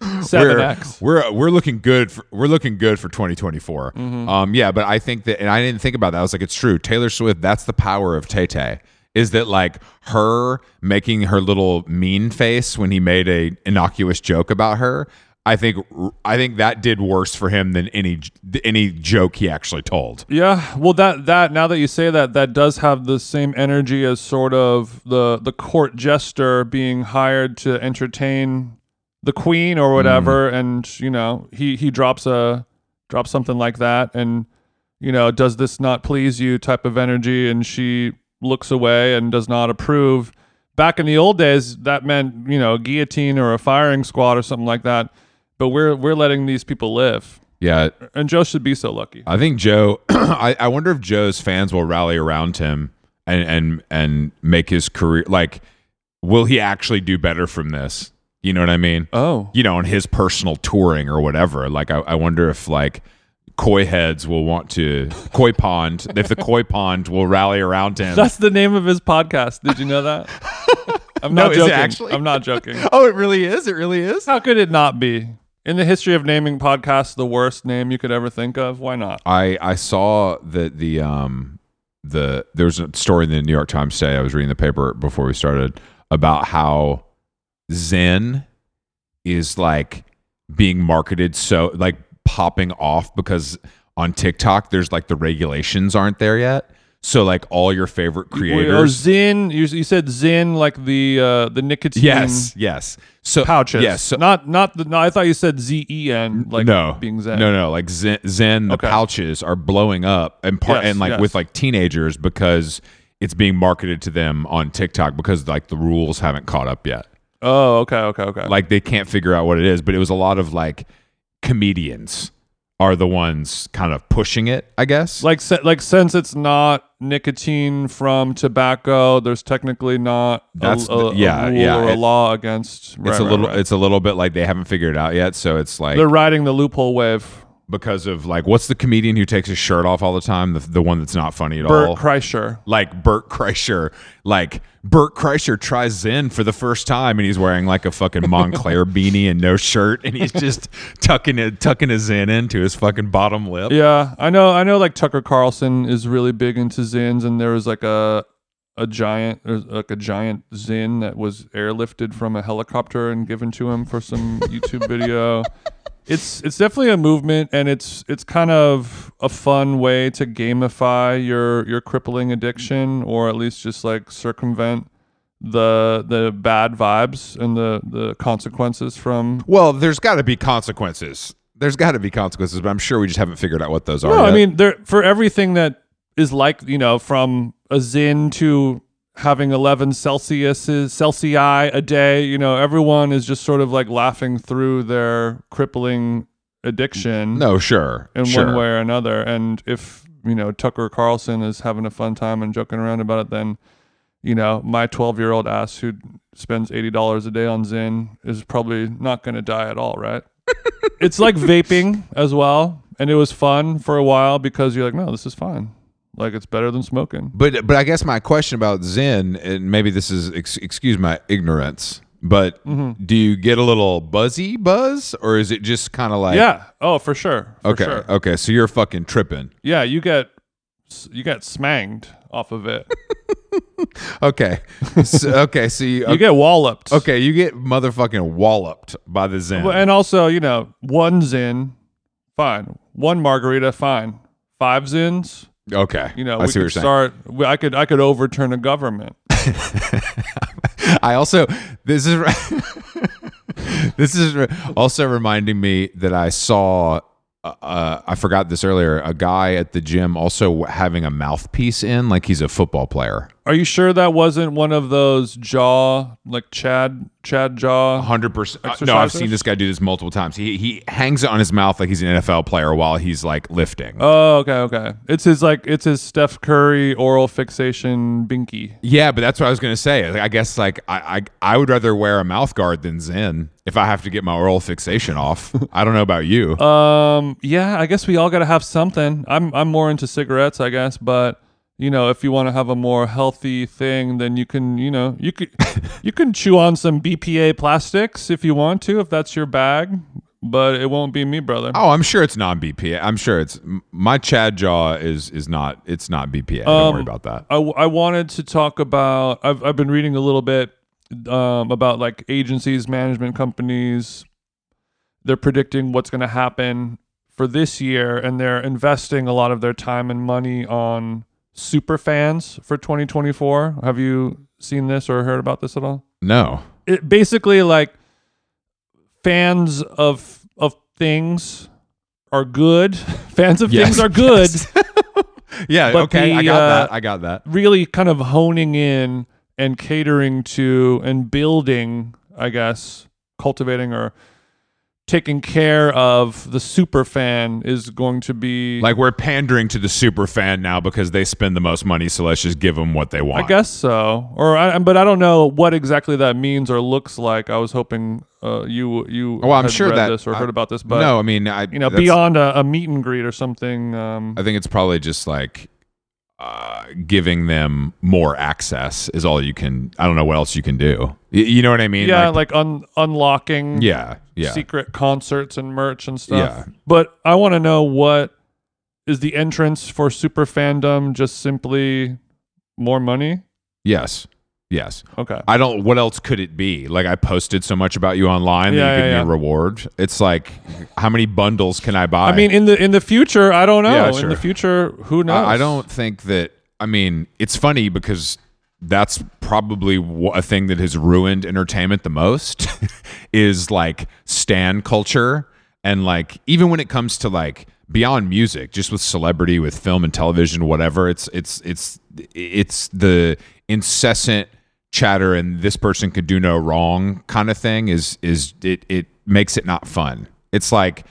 we're, seven x. we're we're looking good for we're looking good for 2024. Mm-hmm. Um, yeah, but I think that, and I didn't think about that. I was like, it's true. Taylor Swift. That's the power of Tay Tay. Is that like her making her little mean face when he made a innocuous joke about her? I think I think that did worse for him than any any joke he actually told. Yeah, well, that that now that you say that, that does have the same energy as sort of the the court jester being hired to entertain the queen or whatever, mm. and you know he he drops a drops something like that, and you know does this not please you type of energy, and she looks away and does not approve. Back in the old days, that meant you know a guillotine or a firing squad or something like that. But we're we're letting these people live, Yeah, and Jo should be so lucky. I think Jo. I, I wonder if Jo's fans will rally around him and and and make his career like. Will he actually do better from this? You know what I mean? Oh, You know, on his personal touring or whatever. Like, I, I wonder if like koi heads will want to koi pond. if the Koy Pond will rally around him. That's the name of his podcast. Did you know that? I'm No, not is it joking. actually? I'm not joking. oh, it really is. It really is. How could it not be? In the history of naming podcasts, the worst name you could ever think of. Why not? I I saw that the um the there was a story in the New York Times today. I was reading the paper before we started about how Zen is like being marketed so like popping off because on TikTok there's like the regulations aren't there yet. So like all your favorite creators. Or Zyn. You, you said Zyn, like the uh, the nicotine Yes, yes. So pouches. Yes, so not not the. No, I thought you said Z E N, like no, being Zen. No, no, like Zen, Zen the Okay. pouches are blowing up and part Yes, and like yes. with like teenagers because it's being marketed to them on TikTok because like the rules haven't caught up yet. Oh, okay, okay, okay. Like they can't figure out what it is, but it was a lot of like comedians are the ones kind of pushing it, I guess. like like since it's not nicotine from tobacco, there's technically not That's a, a yeah, rule yeah, or a law against. it's right, a right, little right. it's a little bit like they haven't figured it out yet, so it's like They're riding the loophole wave. Because of like what's the comedian who takes his shirt off all the time, the, the one that's not funny at Bert all. Bert Kreischer. like Bert Kreischer, like Bert Kreischer tries Zen for the first time, and he's wearing like a fucking Moncler beanie and no shirt, and he's just tucking it, tucking his Zen into his fucking bottom lip. Yeah, I know. I know. Like Tucker Carlson is really big into Zyns, and there was like a a giant, uh, like a giant Zyn that was airlifted from a helicopter and given to him for some YouTube video. It's it's definitely a movement, and it's it's kind of a fun way to gamify your your crippling addiction, or at least just like circumvent the the bad vibes and the the consequences from Well, there's got to be consequences. There's got to be consequences, but I'm sure we just haven't figured out what those are. No, I mean, there for everything that is like you know, from a Zyn to having 11 Celsius Celsius a day. You know, everyone is just sort of like laughing through their crippling addiction no, sure, in sure. one way or another. And if you know Tucker Carlson is having a fun time and joking around about it, then you know my 12 year old ass who spends $80 a day on Zyn is probably not going to die at all, right? it's like vaping as well, and it was fun for a while because you're like, no, this is fine. Like it's better than smoking. But but I guess my question about Zen, and maybe this is ex- excuse my ignorance, But mm-hmm. do you get a little buzzy buzz, or is it just kind of like yeah. Oh, for sure. For Okay, Sure. okay, so you're fucking tripping. Yeah, you get you get smanged off of it. Okay, so, okay, so you, You get walloped. okay, you get motherfucking walloped by the Zen. And also, you know, one Zen, fine. One margarita, fine. Five Zyns, okay, you know, I we see what you're could start. we- I could I could overturn a government. I also this is this is also reminding me that I saw. Uh, uh, I forgot this earlier. A guy at the gym also having a mouthpiece in, like he's a football player. Are you sure that wasn't one of those jaw like Chad Chad jaw? Hundred percent. Uh, No, I've seen this guy do this multiple times. He he hangs it on his mouth like he's an NFL player while he's like lifting. Oh, okay, okay. It's his like it's his Steph Curry oral fixation binky. yeah, but that's what I was gonna say. I guess like I, I I would rather wear a mouth guard than Zen if I have to get my oral fixation off. I don't know about you. Um, yeah, I guess we all got to have something. I'm I'm more into cigarettes, I guess, but you know, if you want to have a more healthy thing, then you can, you know, you could you can chew on some BPA plastics if you want to, if that's your bag, but it won't be me, brother. Oh, I'm sure it's non BPA. I'm sure it's my Chad jaw is is not it's not BPA. Don't worry Um, about that. I, I wanted to talk about I've I've been reading a little bit um, about like agencies, management companies. They're predicting what's going to happen for this year, and they're investing a lot of their time and money on super fans for 2024. Have you seen this or heard about this at all? No. It basically like fans of of things are good. fans of Yes, things are good. Yeah. But okay. I got uh, that. I got that. really kind of honing in and catering to and building, I guess, cultivating or taking care of the super fan is going to be Like we're pandering to the super fan now because they spend the most money, so let's just give them what they want. I guess so. Or I, but I don't know what exactly that means or looks like. I was hoping uh, you you Well, I'm sure read that- this or I- heard about this, but no, I mean, I you know, beyond a, a meet and greet or something. Um, I think it's probably just like uh, giving them more access is all you can. I don't know what else you can do. Y- you know what I mean? yeah, like, un- unlocking yeah, yeah. secret concerts and merch and stuff. Yeah. But I want to know what is the entrance for super fandom just simply more money? yes, yes. Okay. I don't. What else could it be? Like I posted so much about you online Yeah, that you give yeah, me a reward. It's like, how many bundles can I buy? I mean in the in the future, I don't know. Yeah, In the future, who knows? I, I don't think that. I mean, it's funny because that's probably a thing that has ruined entertainment the most is like stan culture and like even when it comes to like beyond music just with celebrity with film and television whatever it's it's it's it's the incessant chatter and this person could do no wrong kind of thing is is it it makes it not fun it's like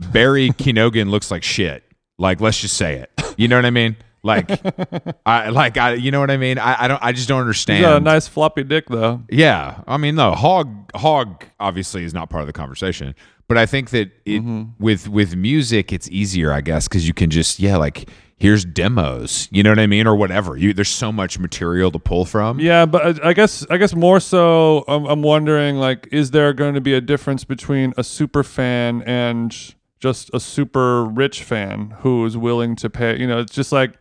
Barry Keoghan looks like shit. Like, let's just say it. You know what I mean? Like, I like I. You know what I mean? I, I don't. I just don't He's understand. got a nice floppy dick though. yeah, I mean, no. Hog Hog obviously is not part of the conversation, but I think that it Mm-hmm. with with music, it's easier, I guess, because you can just yeah, like here's demos. You know what I mean, or whatever. You there's so much material to pull from. Yeah, but I I guess I guess more so, I'm, I'm wondering like, is there going to be a difference between a super fan and just a super rich fan who is willing to pay? You know, it's just like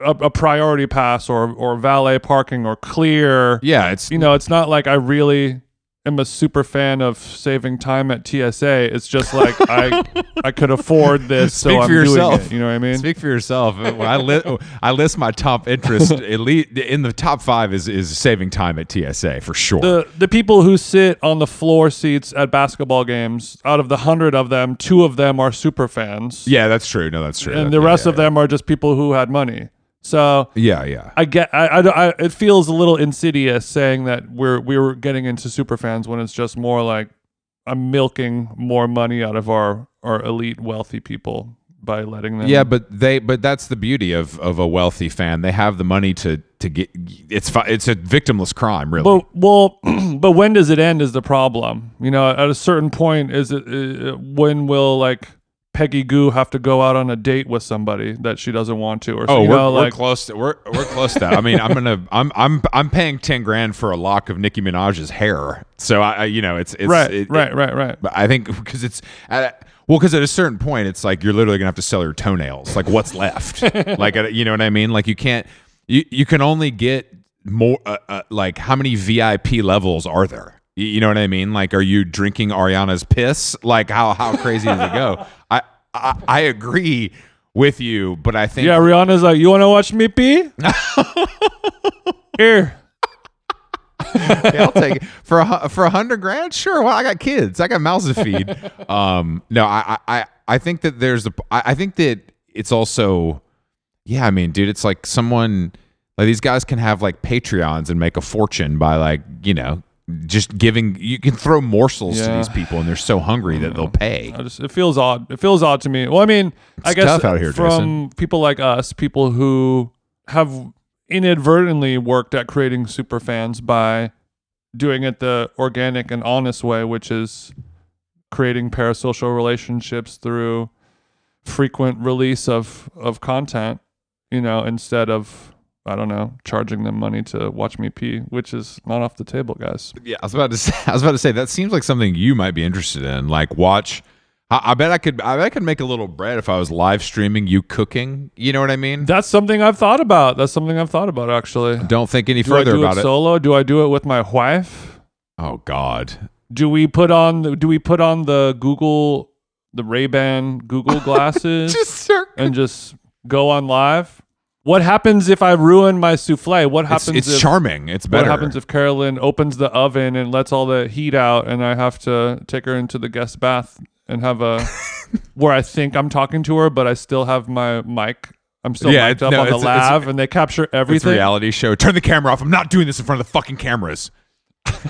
a, a priority pass or or valet parking or clear. Yeah, it's You know, it's not like I really am a super fan of saving time at TSA. It's just like I I could afford this, so Speak I'm yourself. doing it. You know what I mean? Speak for yourself. When I list, I list my top interest. Elite in the top five is is saving time at TSA for sure. the the people who sit on the floor seats at basketball games, out of the hundred of them, two of them are super fans, yeah, that's true. No, that's true. and That- the rest yeah, of them are just people who had money. So Yeah, yeah. I get, I, I, I, it feels a little insidious saying that we're we're getting into super fans when it's just more like I'm milking more money out of our our elite wealthy people by letting them. Yeah, but they but that's the beauty of of a wealthy fan. They have the money to to get it's fi- it's a victimless crime, really. But well, but when does it end? Is the problem? You know, at a certain point, is it uh, when will like Peggy Gou have to go out on a date with somebody that she doesn't want to, or Oh, we're, know, we're like close. To, we're we're close to that. I mean, I'm gonna I'm I'm I'm paying ten grand for a lock of Nicki Minaj's hair. So I, I you know it's it's right, it- right, right, right. But I think because it's at, well, because at a certain point, it's like you're literally gonna have to sell your toenails. Like what's left? like uh, you know what I mean? Like you can't. You you can only get more. Uh, uh, like how many VIP levels are there? You, know what I mean? Like are you drinking Ariana's piss? Like how how crazy does it go? I I, I agree with you, but I think Yeah, Ariana's like, you want to watch me pee? Here. Yeah, I'll take it for a for a hundred grand. Sure. Well, I got kids. I got mouths to feed. um, no, I, I, I- I think that there's a. I I think that it's also, yeah. I mean, dude, it's like someone like these guys can have like Patreons and make a fortune by like you know just giving. You can throw morsels to these people, and they're so hungry that they'll pay. I just it feels odd. It feels odd to me. Well, I mean, I It's guess tough out here, from Jason. people like us, people who have inadvertently worked at creating super fans by doing it the organic and honest way, which is creating parasocial relationships through frequent release of of content, you know, instead of I don't know, charging them money to watch me pee, which is not off the table, guys. Yeah, I was about to say. I was about to say that seems like something you might be interested in. Like watch. I, I bet I could. I bet I could make a little bread if I was live streaming you cooking. You know what I mean? That's something I've thought about. That's something I've thought about actually. Don't think any Do I further do about it it. solo? Do I do it with my wife? Oh God. Do we put on do we put on the Google the Ray Ban Google glasses sir. and just go on live? What happens if I ruin my souffle? What happens it's if charming. It's better. what happens if Carolyn opens the oven and lets all the heat out and I have to take her into the guest bath and have a where I think I'm talking to her but I still have my mic I'm still Yeah, mic'd it's- up no, on the it's- it's- lav and they capture it's a everything. reality show. Turn the camera off. I'm not doing this in front of the fucking cameras.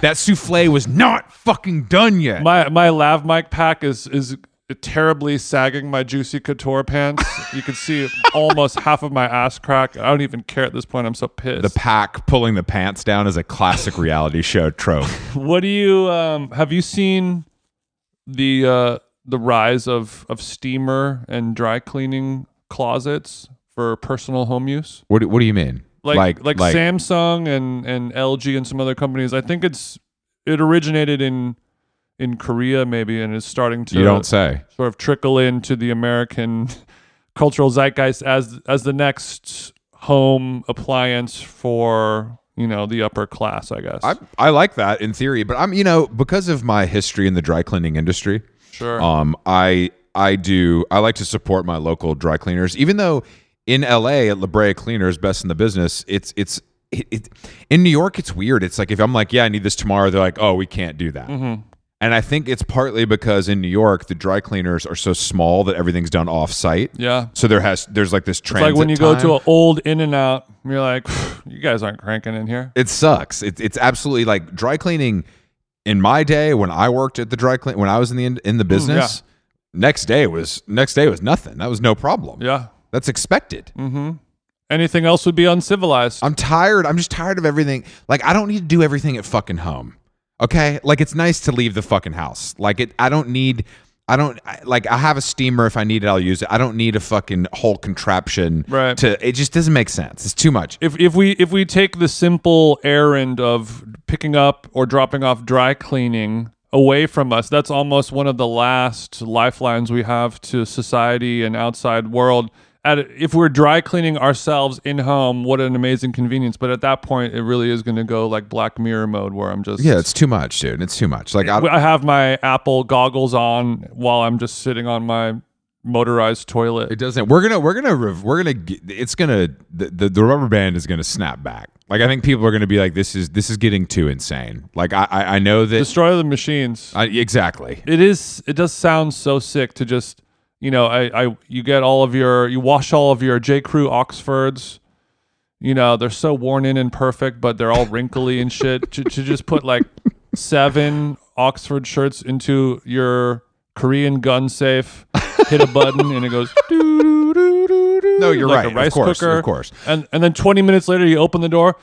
that souffle was not fucking done yet. My my lav mic pack is is terribly sagging my juicy couture pants. You can see almost half of my ass crack. I don't even care at this point. I'm so pissed. the pack pulling the pants down is a classic reality show trope. what do you um have you seen the uh the rise of of steamer and dry cleaning closets for personal home use? What do, what do you mean? Like like, Samsung and and LG and some other companies. I think it's it originated in in Korea maybe and is starting to you don't say. sort of trickle into the American cultural zeitgeist as as the next home appliance for you know the upper class, I guess. I I like that in theory, but I'm you know because of my history in the dry cleaning industry. sure. Um, I I do I like to support my local dry cleaners, even though in LA at La Brea Cleaners, best in the business. It's it's it, it in New York. It's weird. It's like if I'm like, yeah, I need this tomorrow. They're like, oh, we can't do that. Mm-hmm. And I think it's partly because in New York the dry cleaners are so small that everything's done off site. yeah. So there has there's like this It's like when you go to an old In and Out, you're like, you guys aren't cranking in here. It sucks. It's it's absolutely like dry cleaning. In my day, when I worked at the dry clean, when I was in the in the business, next day was next day was nothing. That was no problem. Yeah. That's expected. Mm-hmm. Anything else would be uncivilized. I'm tired. I'm just tired of everything. Like I don't need to do everything at fucking home. Okay? Like it's nice to leave the fucking house. Like it I don't need I don't I, like I have a steamer if I need it I'll use it. I don't need a fucking whole contraption Right. to it just doesn't make sense. It's too much. if if we if we take the simple errand of picking up or dropping off dry cleaning away from us that's almost one of the last lifelines we have to society and outside world at if we're dry cleaning ourselves in home what an amazing convenience but at that point it really is going to go like black mirror mode where i'm just Yeah, it's too much, dude. It's too much. Like I, I have my Apple goggles on while I'm just sitting on my motorized toilet. It doesn't. We're gonna. We're gonna. We're gonna. It's gonna. The, the the rubber band is gonna snap back. Like I think people are gonna be like, this is this is getting too insane. Like I I, I know that. Destroy the machines. I, exactly. it is it does sound so sick to just you know I, I you get all of your you wash all of your J Crew Oxfords you know they're so worn in and perfect but they're all wrinkly and shit to, to just put like seven Oxford shirts into your Korean gun safe hit a button and it goes doo, doo, doo, doo, doo, No, you're like right. a rice of course. cooker Of course. and and then 20 minutes later you open the door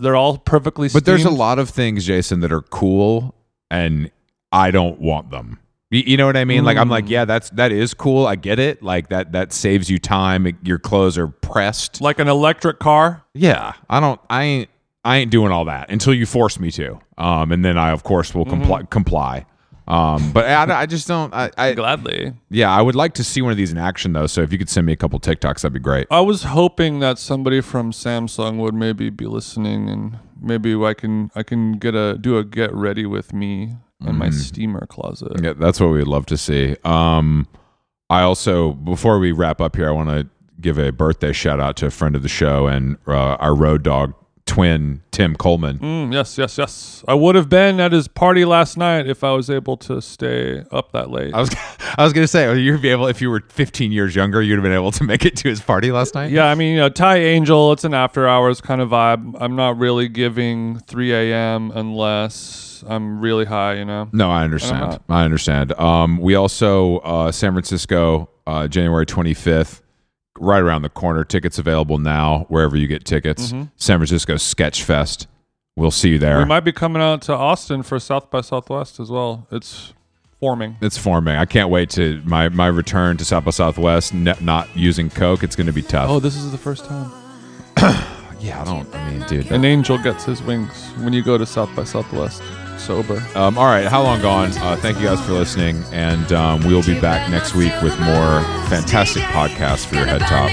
they're all perfectly But there's a lot of things, Jason, that are cool, and I don't want them. You, you know what I mean? Like I'm like, yeah, that's that is cool. I get it. Like that that saves you time. It- Your clothes are pressed. Like an electric car. Yeah, I don't. I ain't. I ain't doing all that until you force me to. Um, and then I of course will comply. Comply. Um, but I, I just don't. I, I Gladly. yeah, I would like to see one of these in action though. So if you could send me a couple TikToks, that'd be great. I was hoping that somebody from Samsung would maybe be listening, and maybe I can I can get a do a get ready with me in my steamer closet. Yeah, that's what we'd love to see. Um, I also, before we wrap up here, I want to give a birthday shout out to a friend of the show and uh, our road dog twin, Tim Coleman. Mm, yes, yes, yes. I would have been at his party last night if I was able to stay up that late. I was, I was gonna say, oh, you'd be able if you were 15 years younger, you'd have been able to make it to his party last night. Yeah, I mean, you know, Thai Angel, it's an after hours kind of vibe. I'm not really giving 3 a.m. unless I'm really high, you know? No, I understand. I understand. Um, we also uh, San Francisco, uh, January 25th, right around the corner. Tickets available now wherever you get tickets. Mm-hmm. San Francisco Sketch Fest. We'll see you there. We might be coming out to Austin for South by Southwest as well. It's forming. It's forming. I can't wait to my my return to South by Southwest. Ne- not using Coke, it's going to be tough. Oh, this is the first time. yeah, I don't. I mean, dude. An angel gets his wings when you go to South by Southwest sober. Um, all right, how long gone? Uh, thank you guys for listening, and um, we will be back next week with more fantastic podcasts for your head top.